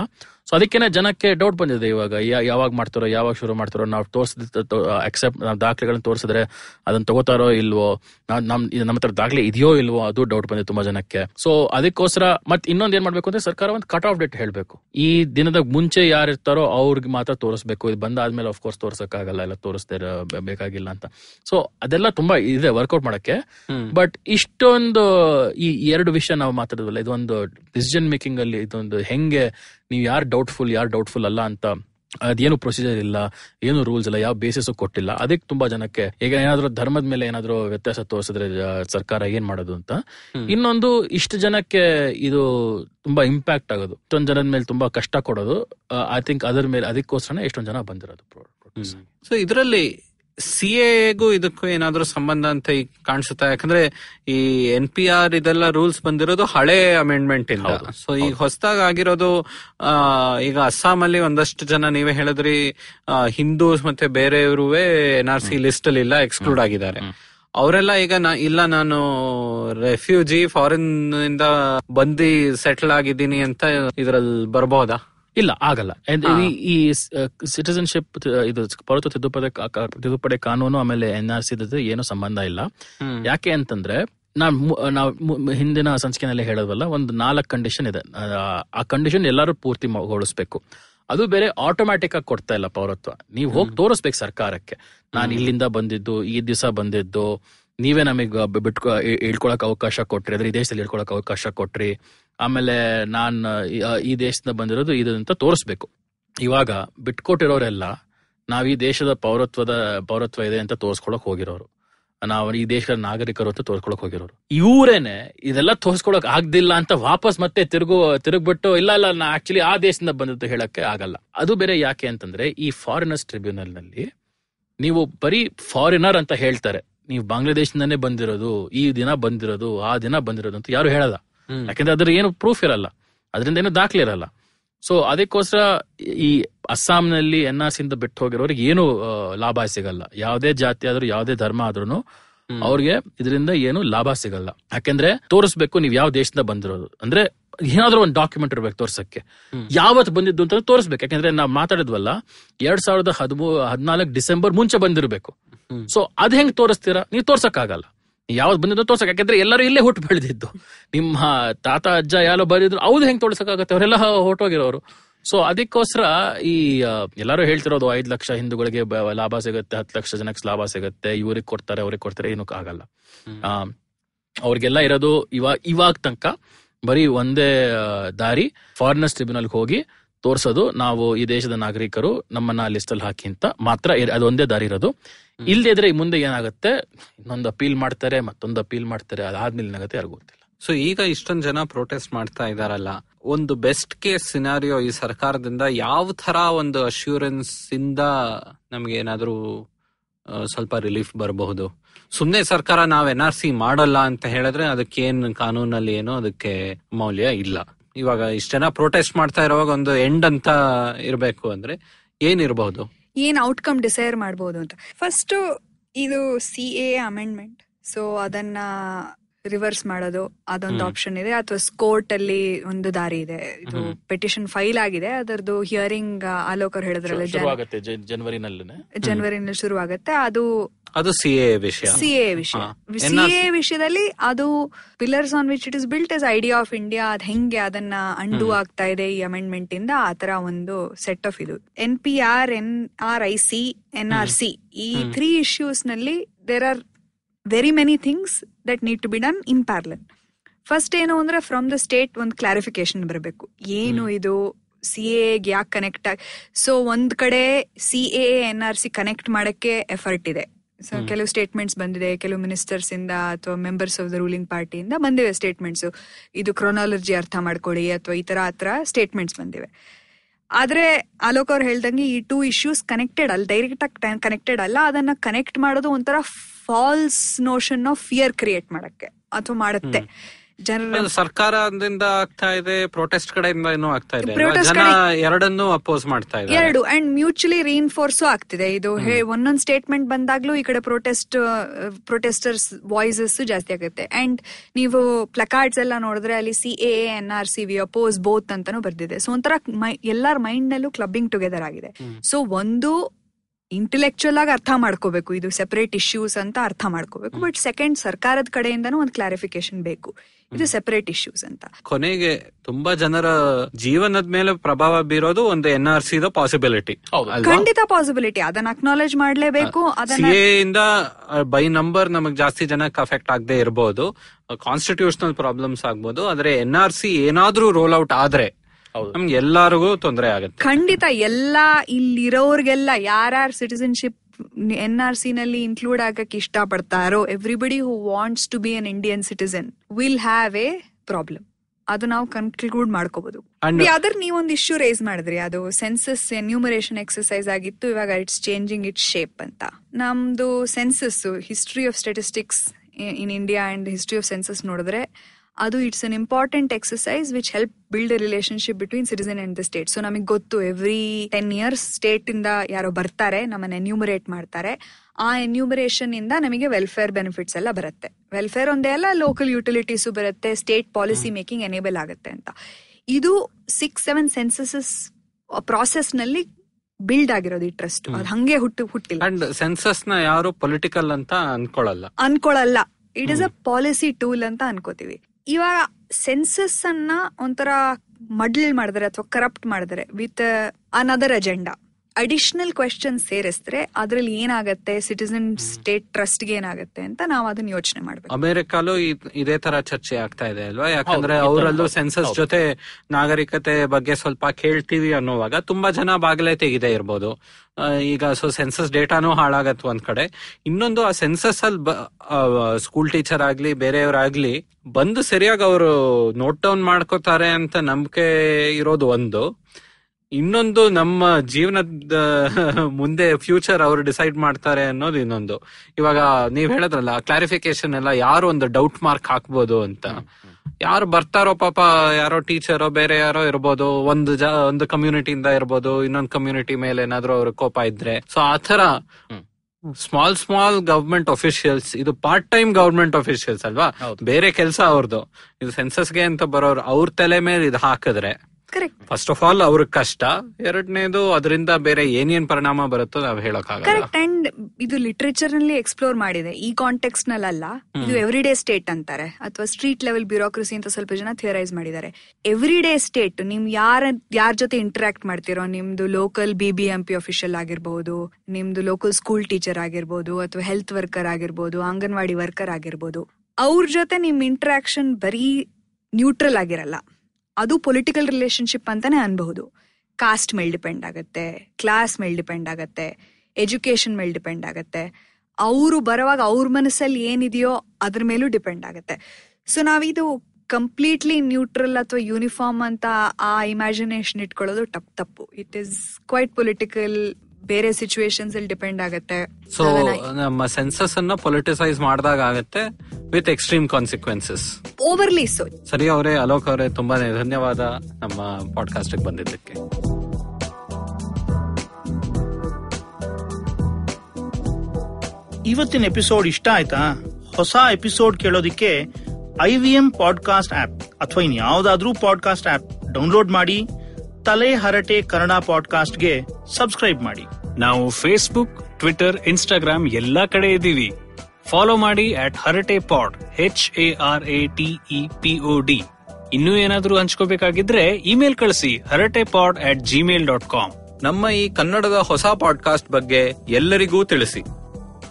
ಸೊ ಅದಕ್ಕೇನೆ ಜನಕ್ಕೆ ಡೌಟ್ ಬಂದಿದೆ ಇವಾಗ. ಯಾ- ಯಾವಾಗ ಮಾಡ್ತಾರೋ ಯಾವಾಗ ಶುರು ಮಾಡ್ತಾರೋ ನಾವು ತೋರಿಸಿದ ಅಕ್ಸೆಪ್ಟ್ ನಾವು ದಾಖಲೆಗಳನ್ನ ತೋರಿಸಿದ್ರೆ ಅದನ್ನ ತಗೋತಾರೋ ಇಲ್ವೋ ನಮ್ ನಮ್ಮ ಹತ್ರ ದಾಖಲೆ ಇದೆಯೋ ಇಲ್ವೋ ಅದು ಡೌಟ್ ಬಂದಿದೆ ತುಂಬಾ ಜನಕ್ಕೆ. ಸೊ ಅದಕ್ಕೋಸ್ಕರ ಮತ್ತೆ ಇನ್ನೊಂದ್ ಏನ್ ಮಾಡ್ಬೇಕು ಅಂದ್ರೆ ಸರ್ಕಾರ ಒಂದು ಕಟ್ ಆಫ್ ಡೇಟ್ ಹೇಳ್ಬೇಕು. ಈ ದಿನದ ಮುಂಚೆ ಯಾರು ಇರ್ತಾರೋ ಅವ್ರಿಗೆ ಮಾತ್ರ ತೋರಿಸ್ಬೇಕು. ಇದು ಬಂದಾದ್ಮೇಲೆ ಆಫ್ ಕೋರ್ಸ್ ತೋರ್ಸಕ್ಕಾಗಲ್ಲ ಎಲ್ಲ ತೋರಿಸ್ದೇ ಬೇಕಾಗಿಲ್ಲ ಅಂತ. ಸೊ ಅದೆಲ್ಲ ತುಂಬಾ ಇದೆ ವರ್ಕೌಟ್ ಮಾಡಕ್ಕೆ. ಬಟ್ ಇಷ್ಟೊಂದು ಈ ಎರಡು ವಿಷಯ ನಾವು ಮಾತಾಡಿದ್ವಲ್ಲ ಇದೊಂದು ಡಿಸಿಷನ್ ಮೇಕಿಂಗ್ ಅಲ್ಲಿ ಇದೊಂದು ಹೆಂಗೆ ನೀವು ಯಾರು ಡೌಟ್ಫುಲ್ ಯಾರು ಡೌಟ್ಫುಲ್ ಅಲ್ಲ ಅಂತ ಅದೇನು ಪ್ರೊಸೀಜರ್ ಇಲ್ಲ ಏನು ರೂಲ್ಸ್ ಇಲ್ಲ ಯಾವ ಬೇಸಿಸ್ ಕೊಟ್ಟಿಲ್ಲ. ಅದಕ್ಕೆ ತುಂಬಾ ಜನಕ್ಕೆ ಈಗ ಏನಾದ್ರೂ ಧರ್ಮದ ಮೇಲೆ ಏನಾದ್ರೂ ವ್ಯತ್ಯಾಸ ತೋರಿಸಿದ್ರೆ ಸರ್ಕಾರ ಏನ್ ಮಾಡೋದು ಅಂತ. ಇನ್ನೊಂದು ಇಷ್ಟು ಜನಕ್ಕೆ ಇದು ತುಂಬಾ ಇಂಪ್ಯಾಕ್ಟ್ ಆಗೋದು. ಇಷ್ಟೊಂದು ಜನದ ಮೇಲೆ ತುಂಬಾ ಕಷ್ಟ ಕೊಡೋದು. ಐ ಥಿಂಕ್ ಅದರ ಮೇಲೆ ಅದಕ್ಕೋಸ್ಕರನೇ ಎಷ್ಟೊಂದು ಜನ ಬಂದಿರೋದು. ಸೊ ಇದರಲ್ಲಿ ಸಿ ಎಗೂ ಇದಕ್ಕೂ ಏನಾದರೂ ಸಂಬಂಧ ಅಂತ ಈಗ ಕಾಣಿಸುತ್ತಾ? ಯಾಕಂದ್ರೆ ಈ ಎನ್ ಪಿ ಆರ್ ಇದೆಲ್ಲ ರೂಲ್ಸ್ ಬಂದಿರೋದು ಹಳೆ ಅಮೆಂಡ್ಮೆಂಟ್ ಇಂದ. ಸೊ ಈಗ ಹೊಸದಾಗಿ ಆಗಿರೋದು ಆ, ಈಗ ಅಸ್ಸಾಂ ಅಲ್ಲಿ ಒಂದಷ್ಟು ಜನ ನೀವೇ ಹೇಳಿದ್ರಿ ಹಿಂದೂಸ್ ಮತ್ತೆ ಬೇರೆಯವರು ಎನ್ ಆರ್ ಸಿ ಲಿಸ್ಟ್ ಅಲ್ಲಿ ಇಲ್ಲ ಎಕ್ಸ್ಕ್ಲೂಡ್ ಆಗಿದ್ದಾರೆ. ಅವರೆಲ್ಲ ಈಗ ಇಲ್ಲ ನಾನು ರೆಫ್ಯೂಜಿ ಫಾರಿನ್ ಇಂದ ಬಂದಿ ಸೆಟಲ್ ಆಗಿದ್ದೀನಿ ಅಂತ ಇದ್ರಲ್ಲಿ ಬರಬಹುದಾ ಇಲ್ಲ ಆಗಲ್ಲ. ಈ- ಸಿಟಿಸನ್ಶಿಪ್ ಇದು ಪೌರತ್ವ ತಿದ್ದುಪಡಿ ತಿದ್ದುಪಡಿ ಕಾನೂನು ಆಮೇಲೆ ಎನ್ ಆರ್ ಸಿ ಏನು ಸಂಬಂಧ ಇಲ್ಲ. ಯಾಕೆ ಅಂತಂದ್ರೆ ನಾವ್ ನಾವ್ ಹಿಂದಿನ ಸಂಚಿಕೆನಲ್ಲಿ ಹೇಳೋದಲ್ಲ ಒಂದು ನಾಲ್ಕು ಕಂಡೀಷನ್ ಇದೆ. ಆ- ಆ ಕಂಡೀಷನ್ ಎಲ್ಲರೂ ಪೂರ್ತಿ ಗೊಳಿಸ್ಬೇಕು ಅದು ಬೇರೆ ಆಟೋಮ್ಯಾಟಿಕ್ ಆಗಿ ಕೊಡ್ತಾ ಇಲ್ಲ ಪೌರತ್ವ. ನೀವು ಹೋಗಿ ತೋರಿಸ್ಬೇಕು ಸರ್ಕಾರಕ್ಕೆ. ನಾನು ಇಲ್ಲಿಂದ ಬಂದಿದ್ದು ಈ ದಿವಸ ಬಂದಿದ್ದು ನೀವೇ ನಮಗೆ ಬಿಟ್ಕೊ ಇಳ್ಕೊಳಕ್ ಅವಕಾಶ ಕೊಟ್ರಿ, ಅಂದ್ರೆ ಈ ದೇಶದಲ್ಲಿ ಇಳ್ಕೊಳಕ್ ಅವಕಾಶ ಕೊಟ್ರಿ, ಆಮೇಲೆ ನಾನ್ ಈ- ಈ ದೇಶದಿಂದ ಬಂದಿರೋದು ಇದು ಅಂತ ತೋರಿಸ್ಬೇಕು. ಇವಾಗ ಬಿಟ್ಕೊಟ್ಟಿರೋರೆಲ್ಲ ನಾವ್ ಈ ದೇಶದ ಪೌರತ್ವದ, ಪೌರತ್ವ ಇದೆ ಅಂತ ತೋರ್ಸ್ಕೊಳಕ್ ಹೋಗಿರೋರು. ನಾವು ಈ ದೇಶದ ನಾಗರಿಕರು ಅಂತ ತೋರ್ಸ್ಕೊಳಕ್ ಹೋಗಿರೋರು. ಇವರೇನೆ ಇದೆಲ್ಲ ತೋರ್ಸ್ಕೊಳಕ್ ಆಗ್ದಿಲ್ಲ ಅಂತ ವಾಪಸ್ ಮತ್ತೆ ತಿರುಗು, ತಿರುಗ್ಬಿಟ್ಟು, ಇಲ್ಲ ಇಲ್ಲ, ನಾ ಆಕ್ಚುಲಿ ಆ ದೇಶದಿಂದ ಬಂದದ್ದು ಹೇಳಕ್ಕೆ ಆಗಲ್ಲ. ಅದು ಬೇರೆ ಯಾಕೆ ಅಂತಂದ್ರೆ ಈ ಫಾರಿನರ್ಸ್ ಟ್ರಿಬ್ಯುನಲ್ನಲ್ಲಿ ನೀವು ಬರೀ ಫಾರಿನರ್ ಅಂತ ಹೇಳ್ತಾರೆ. ನೀವು ಬಾಂಗ್ಲಾದೇಶದಿಂದಾನೇ ಬಂದಿರೋದು ಈ ದಿನ ಬಂದಿರೋದು ಆ ದಿನ ಬಂದಿರೋದು ಅಂತ ಯಾರು ಹೇಳಲ್ಲ. ಯಾಕಂದ್ರೆ ಅದ್ರ ಏನು ಪ್ರೂಫ್ ಇರಲ್ಲ. ಅದರಿಂದ ಏನು ದಾಖಲೆ ಇರಲ್ಲ. ಸೊ ಅದಕ್ಕೋಸ್ಕರ ಈ ಅಸ್ಸಾಂನಲ್ಲಿ ಎನ್ ಆರ್ ಸಿಂದ ಬಿಟ್ಟು ಹೋಗಿರೋರಿಗೆ ಏನು ಲಾಭ ಸಿಗಲ್ಲ. ಯಾವುದೇ ಜಾತಿ ಆದ್ರೂ ಯಾವುದೇ ಧರ್ಮ ಆದ್ರೂ ಅವ್ರಿಗೆ ಇದರಿಂದ ಏನು ಲಾಭ ಸಿಗಲ್ಲ. ಯಾಕೆಂದ್ರೆ ತೋರಿಸ್ಬೇಕು ನೀವು ಯಾವ ದೇಶದಿಂದ ಬಂದಿರೋದು. ಅಂದ್ರೆ ಏನಾದ್ರೂ ಒಂದು ಡಾಕ್ಯುಮೆಂಟ್ ಇರ್ಬೇಕು ತೋರ್ಸಕ್ಕೆ. ಯಾವತ್ ಬಂದಿದ್ದು ಅಂತ ತೋರಿಸ್ಬೇಕು. ಯಾಕಂದ್ರೆ ನಾವು ಮಾತಾಡಿದ್ವಲ್ಲ ಎರಡ್ ಸಾವಿರದ ಹದಿಮೂ ಹದಿನಾಲ್ಕು ಡಿಸೆಂಬರ್ ಮುಂಚೆ ಬಂದಿರಬೇಕು. ಸೊ ಅದ್ ಹೆಂಗ್ ತೋರಿಸ್ತೀರಾ? ನೀವು ತೋರ್ಸಕ್ಕಾಗಲ್ಲ. ಯಾವ್ದು ಬಂದಿದ್ರು ತೋರ್ಸಕ್ ಯಾಕಂದ್ರೆ ಎಲ್ಲರೂ ಇಲ್ಲೇ ಹುಟ್ಟು ಬೆಳೆದಿದ್ದು. ನಿಮ್ಮ ತಾತ ಅಜ್ಜ ಯಾರೋ ಬರೆದಿದ್ರು ಅವ್ದು ಹೆಂಗ್ ತೋರ್ಸಕ್ಕಾಗತ್ತೆ? ಅವರೆಲ್ಲ ಹೊರಟೋಗಿರೋರು. ಸೊ ಅದಕ್ಕೋಸ್ಕರ ಈ ಎಲ್ಲರೂ ಹೇಳ್ತಿರೋದು ಐದ್ ಲಕ್ಷ ಹಿಂದೂಗಳಿಗೆ ಲಾಭ ಸಿಗುತ್ತೆ ಹತ್ತು ಲಕ್ಷ ಜನಕ್ಕೆ ಲಾಭ ಸಿಗುತ್ತೆ ಇವ್ರಿಗೆ ಕೊಡ್ತಾರೆ ಅವ್ರಿಗೆ ಕೊಡ್ತಾರೆ ಏನಕ್ಕೆ ಆಗಲ್ಲ. ಆ, ಅವ್ರಿಗೆಲ್ಲ ಇರೋದು ಇವಾಗ ಇವಾಗ ತನಕ ಬರೀ ಒಂದೇ ದಾರಿ ಫಾರಿನರ್ಸ್ ಟ್ರಿಬ್ಯುನಲ್ ಹೋಗಿ ತೋರ್ಸೋದು ನಾವು ಈ ದೇಶದ ನಾಗರಿಕರು ನಮ್ಮನ್ನ ಲಿಸ್ಟ್ ಅಲ್ಲಿ ಹಾಕಿ ಅಂತ ಮಾತ್ರ ಅದೊಂದೇ ದಾರಿ ಇರೋದು. ಇಲ್ಲದೆ ಇದ್ರೆ ಮುಂದೆ ಏನಾಗುತ್ತೆ? ಇನ್ನೊಂದು ಅಪೀಲ್ ಮಾಡ್ತಾರೆ ಮತ್ತೊಂದು ಅಪೀಲ್ ಮಾಡ್ತಾರೆ ಅದಾದ್ಮೇಲೆ ಏನಾಗುತ್ತೆ ಯಾರಿಗೂ ಗೊತ್ತಿಲ್ಲ. ಸೊ ಈಗ ಇಷ್ಟೊಂದ್ ಜನ ಪ್ರೊಟೆಸ್ಟ್ ಮಾಡ್ತಾ ಇದಾರಲ್ಲ ಒಂದು ಬೆಸ್ಟ್ ಕೇಸ್ ಸಿನಾರಿಯೋ ಈ ಸರ್ಕಾರದಿಂದ ಯಾವ ತರ ಒಂದು ಅಶ್ಯೂರೆನ್ಸ್ ಇಂದ ನಮ್ಗೆ ಏನಾದ್ರೂ ಸ್ವಲ್ಪ ರಿಲೀಫ್ ಬರಬಹುದು? ಸುಮ್ನೆ ಸರ್ಕಾರ ನಾವ್ ಎನ್ ಆರ್ ಸಿ ಮಾಡಲ್ಲ ಅಂತ ಹೇಳಿದ್ರೆ ಅದಕ್ಕೇನ್ ಕಾನೂನಲ್ಲಿ ಏನೋ ಅದಕ್ಕೆ ಮೌಲ್ಯ ಇಲ್ಲ. ಇವಾಗ ಇಷ್ಟ ಜನ ಪ್ರೊಟೆಸ್ಟ್ ಮಾಡ್ತಾ ಇರುವಾಗ ಒಂದು ಎಂಡ್ ಅಂತ ಇರಬೇಕು ಅಂದ್ರೆ ಏನಿರಬಹುದು ಏನ್ ಔಟ್ಕಮ್ ಡಿಸೈರ್ ಮಾಡಬಹುದು ಅಂತ. ಫಸ್ಟ್ ಇದು ಸಿ ಎ ಅಮೆಂಡ್ಮೆಂಟ್ ಸೊ ಅದನ್ನ ರಿವರ್ಸ್ ಮಾಡೋದು ಅದೊಂದು ಆಪ್ಷನ್ ಇದೆ. ಅಥವಾ ಕೋರ್ಟ್ ಅಲ್ಲಿ ಒಂದು ದಾರಿ ಇದೆ. ಇದು ಪೆಟಿಷನ್ ಫೈಲ್ ಆಗಿದೆ. ಅದರದ್ದು ಹಿಯರಿಂಗ್ ಆಲೋಕರ್ ಅವ್ರು ಹೇಳಿದ್ರಲ್ಲ ಆಗುತ್ತೆ ಜನವರಿನಲ್ಲಿ ಶುರು ಆಗುತ್ತೆ ಅದು ಅದು ಸಿ ಎ ವಿಷಯ. ಸಿ ಎ ವಿಷಯ. ಹಾ. ಸಿ. ಎ ವಿಷಯದಲ್ಲಿ ಅದು pillars on which it is built as idea of India ಅದ್ ಹೆಂಗೆ ಅದನ್ನ ಅಂಡು ಆಗ್ತಾ ಇದೆ ಈ ಅಮೆಂಡ್ಮೆಂಟ್ ಇಂದ ಆ ತರ ಒಂದು ಸೆಟ್ ಆಫ್ ಇದು. N P R N R I C N R C ಈ. Three ಇಶ್ಯೂಸ್ನಲ್ಲಿ there are very many things that need to be done in parallel first ಏನು ಅಂದ್ರೆ ಫ್ರಮ್ ದ ಸ್ಟೇಟ್ ಒಂದು ಕ್ಲಾರಿಫಿಕೇಶನ್ ಬರಬೇಕು. ಏನು ಇದು ಸಿ ಎಗೆ ಯಾಕೆ ಕನೆಕ್ಟ್ ಆಗಿ ಸೊ ಒಂದ್ ಕಡೆ C A N R C connect ಮಾಡಕ್ಕೆ ಎಫರ್ಟ್ ಇದೆ. ಸೊ. ಕೆಲವು ಸ್ಟೇಟ್ಮೆಂಟ್ಸ್ ಬಂದಿದೆ ಕೆಲವು ಮಿನಿಸ್ಟರ್ಸ್ ಇಂದ ಅಥವಾ ಮೆಂಬರ್ಸ್ ಆಫ್ ದ ರೂಲಿಂಗ್ ಪಾರ್ಟಿಯಿಂದ ಬಂದಿವೆ ಸ್ಟೇಟ್ಮೆಂಟ್ಸ್ ಇದು ಕ್ರೊನಾಲಜಿ ಅರ್ಥ ಮಾಡ್ಕೊಳ್ಳಿ ಅಥವಾ ಈ ತರ ಹತ್ರ ತರ ಸ್ಟೇಟ್ಮೆಂಟ್ಸ್ ಬಂದಿವೆ. ಆದ್ರೆ ಆಲೋಕ್ ಅವ್ರು ಹೇಳ್ದಂಗೆ ಈ ಟೂ ಇಶ್ಯೂಸ್ ಕನೆಕ್ಟೆಡ್ ಅಲ್ಲ ಡೈರೆಕ್ಟ್ ಆಗಿ ಕನೆಕ್ಟೆಡ್ ಅಲ್ಲ ಅದನ್ನ ಕನೆಕ್ಟ್ ಮಾಡೋದು ಒಂಥರ false notion of fear create ಮಾಡಕ್ಕೆ ಅಥವಾ ಮಾಡುತ್ತೆ. ಜನರ ಸರ್ಕಾರದಿಂದ ಆಗ್ತಾ ಇದೆ ಪ್ರೊಟೆಸ್ಟ್ ಕಡೆಯಿಂದ ಏನೋ ಆಗ್ತಾ ಇದೆ? ಜನ ಎರಡನ್ನೂ ಅಪೋಸ್ ಮಾಡ್ತಾ ಇದ್ದಾರೆ. ಎರಡು ಅಂಡ್ ಮ್ಯೂಚುಲಿ ರೀಇನ್ಫೋರ್ಸ್ ಆಗ್ತಿದೆ. ಇದು ಒಂದೊಂದ್ ಸ್ಟೇಟ್ಮೆಂಟ್ ಬಂದಾಗ್ಲೂ ಈ ಕಡೆ ಪ್ರೊಟೆಸ್ಟ್ ಪ್ರೊಟೆಸ್ಟರ್ಸ್ ವಾಯ್ಸಸ್ ಜಾಸ್ತಿ ಆಗುತ್ತೆ. ಅಂಡ್ ನೀವು ಪ್ಲಕಾರ್ಡ್ಸ್ ಎಲ್ಲ ನೋಡಿದ್ರೆ ಅಲ್ಲಿ C A N R C we oppose both ಅಂತಾನು ಬರ್ದಿದೆ. ಸೊ ಒಂಥರ ಎಲ್ಲಾರ್ ಮೈಂಡ್ ನಲ್ಲೂ ಕ್ಲಬ್ಬಿಂಗ್ ಟುಗೆದರ್ ಆಗಿದೆ. ಸೊ ಒಂದು ಇಂಟೆಲೆಕ್ಚುಯಲ್ ಆಗಿ ಅರ್ಥ ಮಾಡ್ಕೋಬೇಕು. ಇದು ಸೆಪರೇಟ್ ಇಶ್ಯೂಸ್ ಅಂತ ಅರ್ಥ ಮಾಡ್ಕೋಬೇಕು. ಬಟ್ ಸೆಕೆಂಡ್ ಸರ್ಕಾರದ ಕಡೆಯಿಂದನೂ ಒಂದು ಕ್ಲಾರಿಫಿಕೇಶನ್ ಬೇಕು. ಇದು ಸೆಪರೇಟ್ ಇಶ್ಯೂಸ್ ಅಂತ. ಕೊನೆಗೆ ತುಂಬಾ ಜನರ ಜೀವನದ ಮೇಲೆ ಪ್ರಭಾವ ಬೀರೋದು ಒಂದು ಎನ್ ಆರ್ ಸಿ ಪಾಸಿಬಿಲಿಟಿ ಹೌದು. ಖಂಡಿತ ಪಾಸಿಬಿಲಿಟಿ ಅದನ್ನ ಅಕ್ನಾಲೇಜ್ ಮಾಡ್ಲೇಬೇಕು. ಇಂದ ಬೈ ನಂಬರ್ ನಮಗ್ ಜಾಸ್ತಿ ಜನಕ್ಕೆ ಅಫೆಕ್ಟ್ ಆಗದೆ ಇರಬಹುದು ಕಾನ್ಸ್ಟಿಟ್ಯೂಷನಲ್ ಪ್ರಾಬ್ಲಮ್ಸ್ ಆಗ್ಬೋದು. ಆದ್ರೆ ಎನ್ ಆರ್ ಸಿ ಏನಾದ್ರೂ ರೋಲ್ ಔಟ್ ಆದ್ರೆ. ನಮ್ಗೆ ಎಲ್ಲರಿಗೂ ತೊಂದರೆ ಆಗುತ್ತೆ. ಖಂಡಿತ ಎಲ್ಲಾ ಇಲ್ಲಿರೋರ್ಗೆಲ್ಲ ಯಾರ್ಯಾರ ಸಿಟಿಸನ್ಶಿಪ್ ಎನ್ ಆರ್ ಸಿ ನಲ್ಲಿ ಇನ್ಕ್ಲೂಡ್ ಆಗಕ್ಕೆ ಇಷ್ಟ ಪಡ್ತಾರೋ everybody who wants to be an Indian citizen will have a problem ಅದು ನಾವು ಕನ್ಕ್ಲೂಡ್ ಮಾಡ್ಕೋಬಹುದು ಅದರ್ ನೀವೊಂದು ಇಶ್ಯೂ ರೇಸ್ ಮಾಡಿದ್ರಿ ಅದು ಸೆನ್ಸಸ್ ಎನ್ಯೂಮರೇಷನ್ ಎಕ್ಸರ್ಸೈಸ್ ಆಗಿತ್ತು ಇವಾಗ ಇಟ್ಸ್ ಚೇಂಜಿಂಗ್ ಇಟ್ಸ್ ಶೇಪ್ ಅಂತ. ನಮ್ದು census history of statistics in India and history of census ನೋಡಿದ್ರೆ ಅದು it's an important exercise which help build a relationship between citizen and the state so ನಮಗೆ ಗೊತ್ತು every ten years state ಇಂದ ಯಾರೋ ಬರ್ತಾರೆ ನಮ್ಮನ್ನ ಎನ್ಯೂಮರೇಟ್ ಮಾಡ್ತಾರೆ. ಆ ಎನ್ಯೂಮರೇಷನ್ ಇಂದ ನಮಗೆ ವೆಲ್ಫೇರ್ ಬೆನಿಫಿಟ್ಸ್ ಎಲ್ಲ ಬರುತ್ತೆ. ವೆಲ್ಫೇರ್ ಒಂದೇ ಅಲ್ಲ ಲೋಕಲ್ ಯುಟಿಲಿಟೀಸು ಬರುತ್ತೆ ಸ್ಟೇಟ್ ಪಾಲಿಸಿ ಮೇಕಿಂಗ್ ಎನೇಬಲ್ ಆಗುತ್ತೆ ಅಂತ. ಇದು ಸಿಕ್ಸ್ ಸೆವೆನ್ ಸೆನ್ಸಸ್ ಪ್ರಾಸೆಸ್ನಲ್ಲಿ ಬಿಲ್ಡ್ ಆಗಿರೋದು ಈ ಟ್ರಸ್ಟ್ ಅದು ಹಂಗೆ ಹುಟ್ಟು ಹುಟ್ಟಿಲ್ಲ. ಅಂಡ್ ಸೆನ್ಸಸ್ನ ಯಾರು ಪೊಲಿಟಿಕಲ್ ಅಂತ ಅನ್ಕೊಳ್ಳಲ್ಲ ಅನ್ಕೊಳ್ಳಲ್ಲ it is a policy tool ಅಂತ ಅನ್ಕೋತೀವಿ. ಇವಾಗ ಸೆನ್ಸಸ್ ಅನ್ನ ಒಂಥರ ಮಡ್ಲ್ ಮಾಡಿದ್ರೆ ಅಥವಾ ಕರಪ್ಟ್ ಮಾಡಿದರೆ with another agenda additional question ಸೇರಿಸಿದ್ರೆ ಅದ್ರಲ್ಲಿ ಏನಾಗತ್ತೆ ಸಿಟಿಸನ್ ಸ್ಟೇಟ್ ಟ್ರಸ್ಟ್ಗೆ ಏನಾಗುತ್ತೆ ಅಂತ ನಾವು ಅದನ್ನ ಯೋಚನೆ ಮಾಡಬೇಕು. ಅಮೆರಿಕಲ್ಲೂ ಇದ್- ತರ ಚರ್ಚೆ ಆಗ್ತಾ ಇದೆ ಅಲ್ವಾ? ಯಾಕಂದ್ರೆ ಅವರಲ್ಲೂ ಸೆನ್ಸಸ್ ಜೊತೆ ನಾಗರಿಕತೆ ಬಗ್ಗೆ ಸ್ವಲ್ಪ ಕೇಳ್ತೀವಿ ಅನ್ನುವಾಗ ತುಂಬಾ ಜನ ಬಾಗಿಲೆ ತೆಗಿದೆ ಇರ್ಬೋದು. ಈಗ ಸೊ ಸೆನ್ಸಸ್ ಡೇಟಾನು ಹಾಳಾಗತ್ತು ಒಂದ್ ಕಡೆ. ಇನ್ನೊಂದು ಆ ಸೆನ್ಸಸ್ ಅಲ್ಲಿ ಸ್ಕೂಲ್ ಟೀಚರ್ ಆಗ್ಲಿ ಬೇರೆಯವರಾಗ್ಲಿ ಬಂದು ಸರಿಯಾಗಿ ಅವರು ನೋಟ್ ಡೌನ್ ಮಾಡ್ಕೋತಾರೆ ಅಂತ ನಂಬಿಕೆ ಇರೋದು ಒಂದು. ಇನ್ನೊಂದು ನಮ್ಮ ಜೀವನದ ಮುಂದೆ ಫ್ಯೂಚರ್ ಅವರು ಡಿಸೈಡ್ ಮಾಡ್ತಾರೆ ಅನ್ನೋದು ಇನ್ನೊಂದು. ಇವಾಗ ನೀವ್ ಹೇಳದ್ರಲ್ಲ ಕ್ಲಾರಿಫಿಕೇಶನ್ ಎಲ್ಲ ಯಾರು ಒಂದು ಡೌಟ್ ಮಾರ್ಕ್ ಹಾಕ್ಬೋದು ಅಂತ. ಯಾರು ಬರ್ತಾರೋ ಪಾಪ ಯಾರೋ ಟೀಚರೋ ಬೇರೆ ಯಾರೋ ಇರ್ಬೋದು ಒಂದು ಜ ಒಂದು ಕಮ್ಯುನಿಟಿಯಿಂದ ಇರ್ಬೋದು ಇನ್ನೊಂದು ಕಮ್ಯುನಿಟಿ ಮೇಲೆ ಏನಾದ್ರೂ ಅವ್ರ ಕೋಪ ಇದ್ರೆ. ಸೊ ಆತರ. ಸ್ಮಾಲ್ ಸ್ಮಾಲ್ ಗವರ್ಮೆಂಟ್ ಅಫಿಷಿಯಲ್ಸ್ ಇದು ಪಾರ್ಟ್ ಟೈಮ್ ಗವರ್ಮೆಂಟ್ ಅಫಿಷಿಯಲ್ಸ್ ಅಲ್ವಾ ಬೇರೆ ಕೆಲಸ ಅವ್ರದ್ದು ಇದು ಸೆನ್ಸಸ್ಗೆ ಅಂತ ಬರೋರು ಅವ್ರ ತಲೆ ಮೇಲೆ ಇದು ಹಾಕಿದ್ರೆ ಫಸ್ಟ್ ಆಫ್ ಆಲ್ ಅವ್ರ ಕಷ್ಟ. ಎರಡನೇದು ಅದರಿಂದ ಬೇರೆ ಏನೇನ್ ಪರಿಣಾಮ ಬರುತ್ತೋ ನಾವು ಕರೆಕ್ಟ್ ಅಂಡ್ ಇದು ಲಿಟ್ರೇಚರ್ನಲ್ಲಿ ಎಕ್ಸ್ಪ್ಲೋರ್ ಮಾಡಿದೆ. ಈ ಕಾಂಟೆಕ್ಸ್ಟ್ ನಲ್ಲ ಇದು ಎವ್ರಿ ಡೇ ಸ್ಟೇಟ್ ಅಂತಾರೆ. ಅಥವಾ ಸ್ಟ್ರೀಟ್ ಲೆವೆಲ್ ಬ್ಯೂರೋಕ್ರಸಿ ಅಂತ ಸ್ವಲ್ಪ ಜನ ಥಿಯರೈಸ್ ಮಾಡಿದ್ದಾರೆ. ಎವ್ರಿ ಡೇ ಸ್ಟೇಟ್ ನಿಮ್ ಯಾರ ಯಾರ ಜೊತೆ ಇಂಟರಾಕ್ಟ್ ಮಾಡ್ತಿರೋ ನಿಮ್ದು local B B M P official ಆಗಿರ್ಬಹುದು ನಿಮ್ದು ಲೋಕಲ್ ಸ್ಕೂಲ್ ಟೀಚರ್ ಆಗಿರ್ಬೋದು ಅಥವಾ ಹೆಲ್ತ್ ವರ್ಕರ್ ಆಗಿರ್ಬೋದು ಅಂಗನವಾಡಿ ವರ್ಕರ್ ಆಗಿರ್ಬಹುದು ಅವ್ರ ಜೊತೆ ನಿಮ್ ಇಂಟ್ರಾಕ್ಷನ್ ಬರೀ ನ್ಯೂಟ್ರಲ್ ಆಗಿರಲ್ಲ. ಅದು ಪೊಲಿಟಿಕಲ್ ರಿಲೇಶನ್ಶಿಪ್ ಅಂತಾನೆ ಅನ್ಬಹುದು. ಕಾಸ್ಟ್ ಮೇಲೆ ಡಿಪೆಂಡ್ ಆಗುತ್ತೆ ಕ್ಲಾಸ್ ಮೇಲೆ ಡಿಪೆಂಡ್ ಆಗುತ್ತೆ ಎಜುಕೇಶನ್ ಮೇಲೆ ಡಿಪೆಂಡ್ ಆಗುತ್ತೆ. ಅವರು ಬರುವಾಗ ಅವ್ರ ಮನಸ್ಸಲ್ಲಿ ಏನಿದೆಯೋ ಅದ್ರ ಮೇಲೂ ಡಿಪೆಂಡ್ ಆಗುತ್ತೆ. ಸೊ ನಾವಿದು ಕಂಪ್ಲೀಟ್ಲಿ ನ್ಯೂಟ್ರಲ್ ಅಥವಾ ಯೂನಿಫಾರ್ಮ್ ಅಂತ ಆ ಇಮ್ಯಾಜಿನೇಷನ್ ಇಟ್ಕೊಳ್ಳೋದು ತಪ್ಪು ತಪ್ಪು. ಇಟ್ ಈಸ್ ಕ್ವೈಟ್ ಪೊಲಿಟಿಕಲ್ ಬೇರೆ ಸಿಚುವೇಶನ್ಸ್ ಅಲ್ಲಿ ಡಿಪೆಂಡ್ ಆಗುತ್ತೆ. ಸೊ ನಮ್ಮ ಸೆನ್ಸಸ್ ಅನ್ನ ಪೊಲಿಟಿಸೈಸ್ ಮಾಡಿದಾಗ ಆಗುತ್ತೆ with extreme consequences overly so ಸರಿ ಅವರೇ ಅಲೋಕ್ ಅವರೇ ತುಂಬಾನೇ ಧನ್ಯವಾದ ನಮ್ಮ ಪಾಡ್ಕಾಸ್ಟ್ ಬಂದಿದ್ದಕ್ಕೆ. ಇವತ್ತಿನ ಎಪಿಸೋಡ್ ಇಷ್ಟ ಆಯ್ತಾ? ಹೊಸ episode ಕೇಳೋದಿಕ್ಕೆ I V M podcast app ಅಥವಾ ಇನ್ ಯಾವ್ದಾದ್ರೂ ಪಾಡ್ಕಾಸ್ಟ್ ಆಪ್ ಡೌನ್ಲೋಡ್ ಮಾಡಿ. ತಲೆ ಹರಟೆ ಕನ್ನಡ ಪಾಡ್ಕಾಸ್ಟ್ಗೆ ಸಬ್ಸ್ಕ್ರೈಬ್ ಮಾಡಿ. ನಾವು ಫೇಸ್ಬುಕ್ ಟ್ವಿಟರ್ ಇನ್ಸ್ಟಾಗ್ರಾಮ್ ಎಲ್ಲಾ ಕಡೆ ಇದ್ದೀವಿ. ಫಾಲೋ ಮಾಡಿ at Harate pod H A R A T E P O D ಇನ್ನೂ ಏನಾದರೂ ಹಂಚ್ಕೋಬೇಕಾಗಿದ್ರೆ ಇಮೇಲ್ ಕಳಿಸಿ Harate pod at Gmail dot com ನಮ್ಮ ಈ ಕನ್ನಡದ ಹೊಸ ಪಾಡ್ಕಾಸ್ಟ್ ಬಗ್ಗೆ ಎಲ್ಲರಿಗೂ ತಿಳಿಸಿ.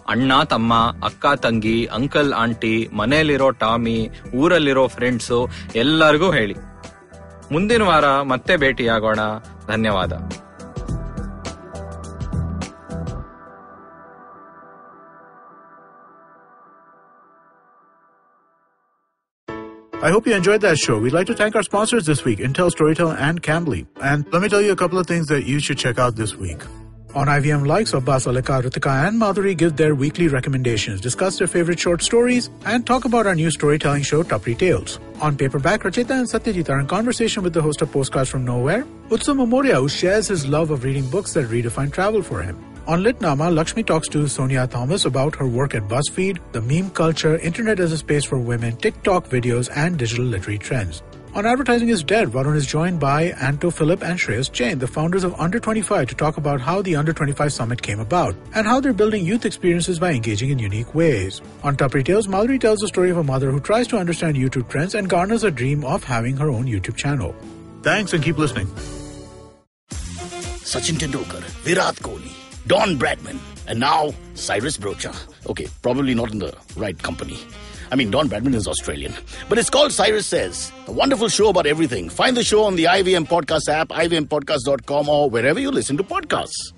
ಅಣ್ಣ ತಮ್ಮ ಅಕ್ಕ ತಂಗಿ ಅಂಕಲ್ ಆಂಟಿ ಮನೆಯಲ್ಲಿರೋ ಟಾಮಿ ಊರಲ್ಲಿರೋ ಫ್ರೆಂಡ್ಸು ಎಲ್ಲರಿಗೂ ಹೇಳಿ. ಮುಂದಿನ ವಾರ ಮತ್ತೆ ಭೇಟಿಯಾಗೋಣ ಧನ್ಯವಾದ I hope you enjoyed that show. We'd like to thank our sponsors this week, Intel, Storytel, and Cambly. And let me tell you a couple of things that you should check out this week. On IVM Likes, of Alika, Ritika, and Madhuri give their weekly recommendations, discuss their favorite short stories, and talk about our new storytelling show, Tapri Tales. On paperback, Rachita and Satyajit are in conversation with the host of Postcards from Nowhere, Utsu Momoria, who shares his love of reading books that redefine travel for him. On Litnama, Lakshmi talks to Sonia Thomas about her work at BuzzFeed, the meme culture, internet as a space for women, TikTok videos, and digital literary trends. On Advertising is Dead, Varun is joined by Anto Philip and Shreyas Jain, the founders of Under 25, to talk about how the Under 25 Summit came about and how they're building youth experiences by engaging in unique ways. On Top Retails, Mallory tells the story of a mother who tries to understand YouTube trends and garners a dream of having her own YouTube channel. Thanks and keep listening. Sachin Tendulkar, Virat Kohli, Don Bradman, and now Cyrus Brocha. Okay, probably not in the right company. I mean, Don Bradman is Australian. But it's called Cyrus Says, a wonderful show about everything. Find the show on the IVM Podcast app, ivmpodcast.com, or wherever you listen to podcasts.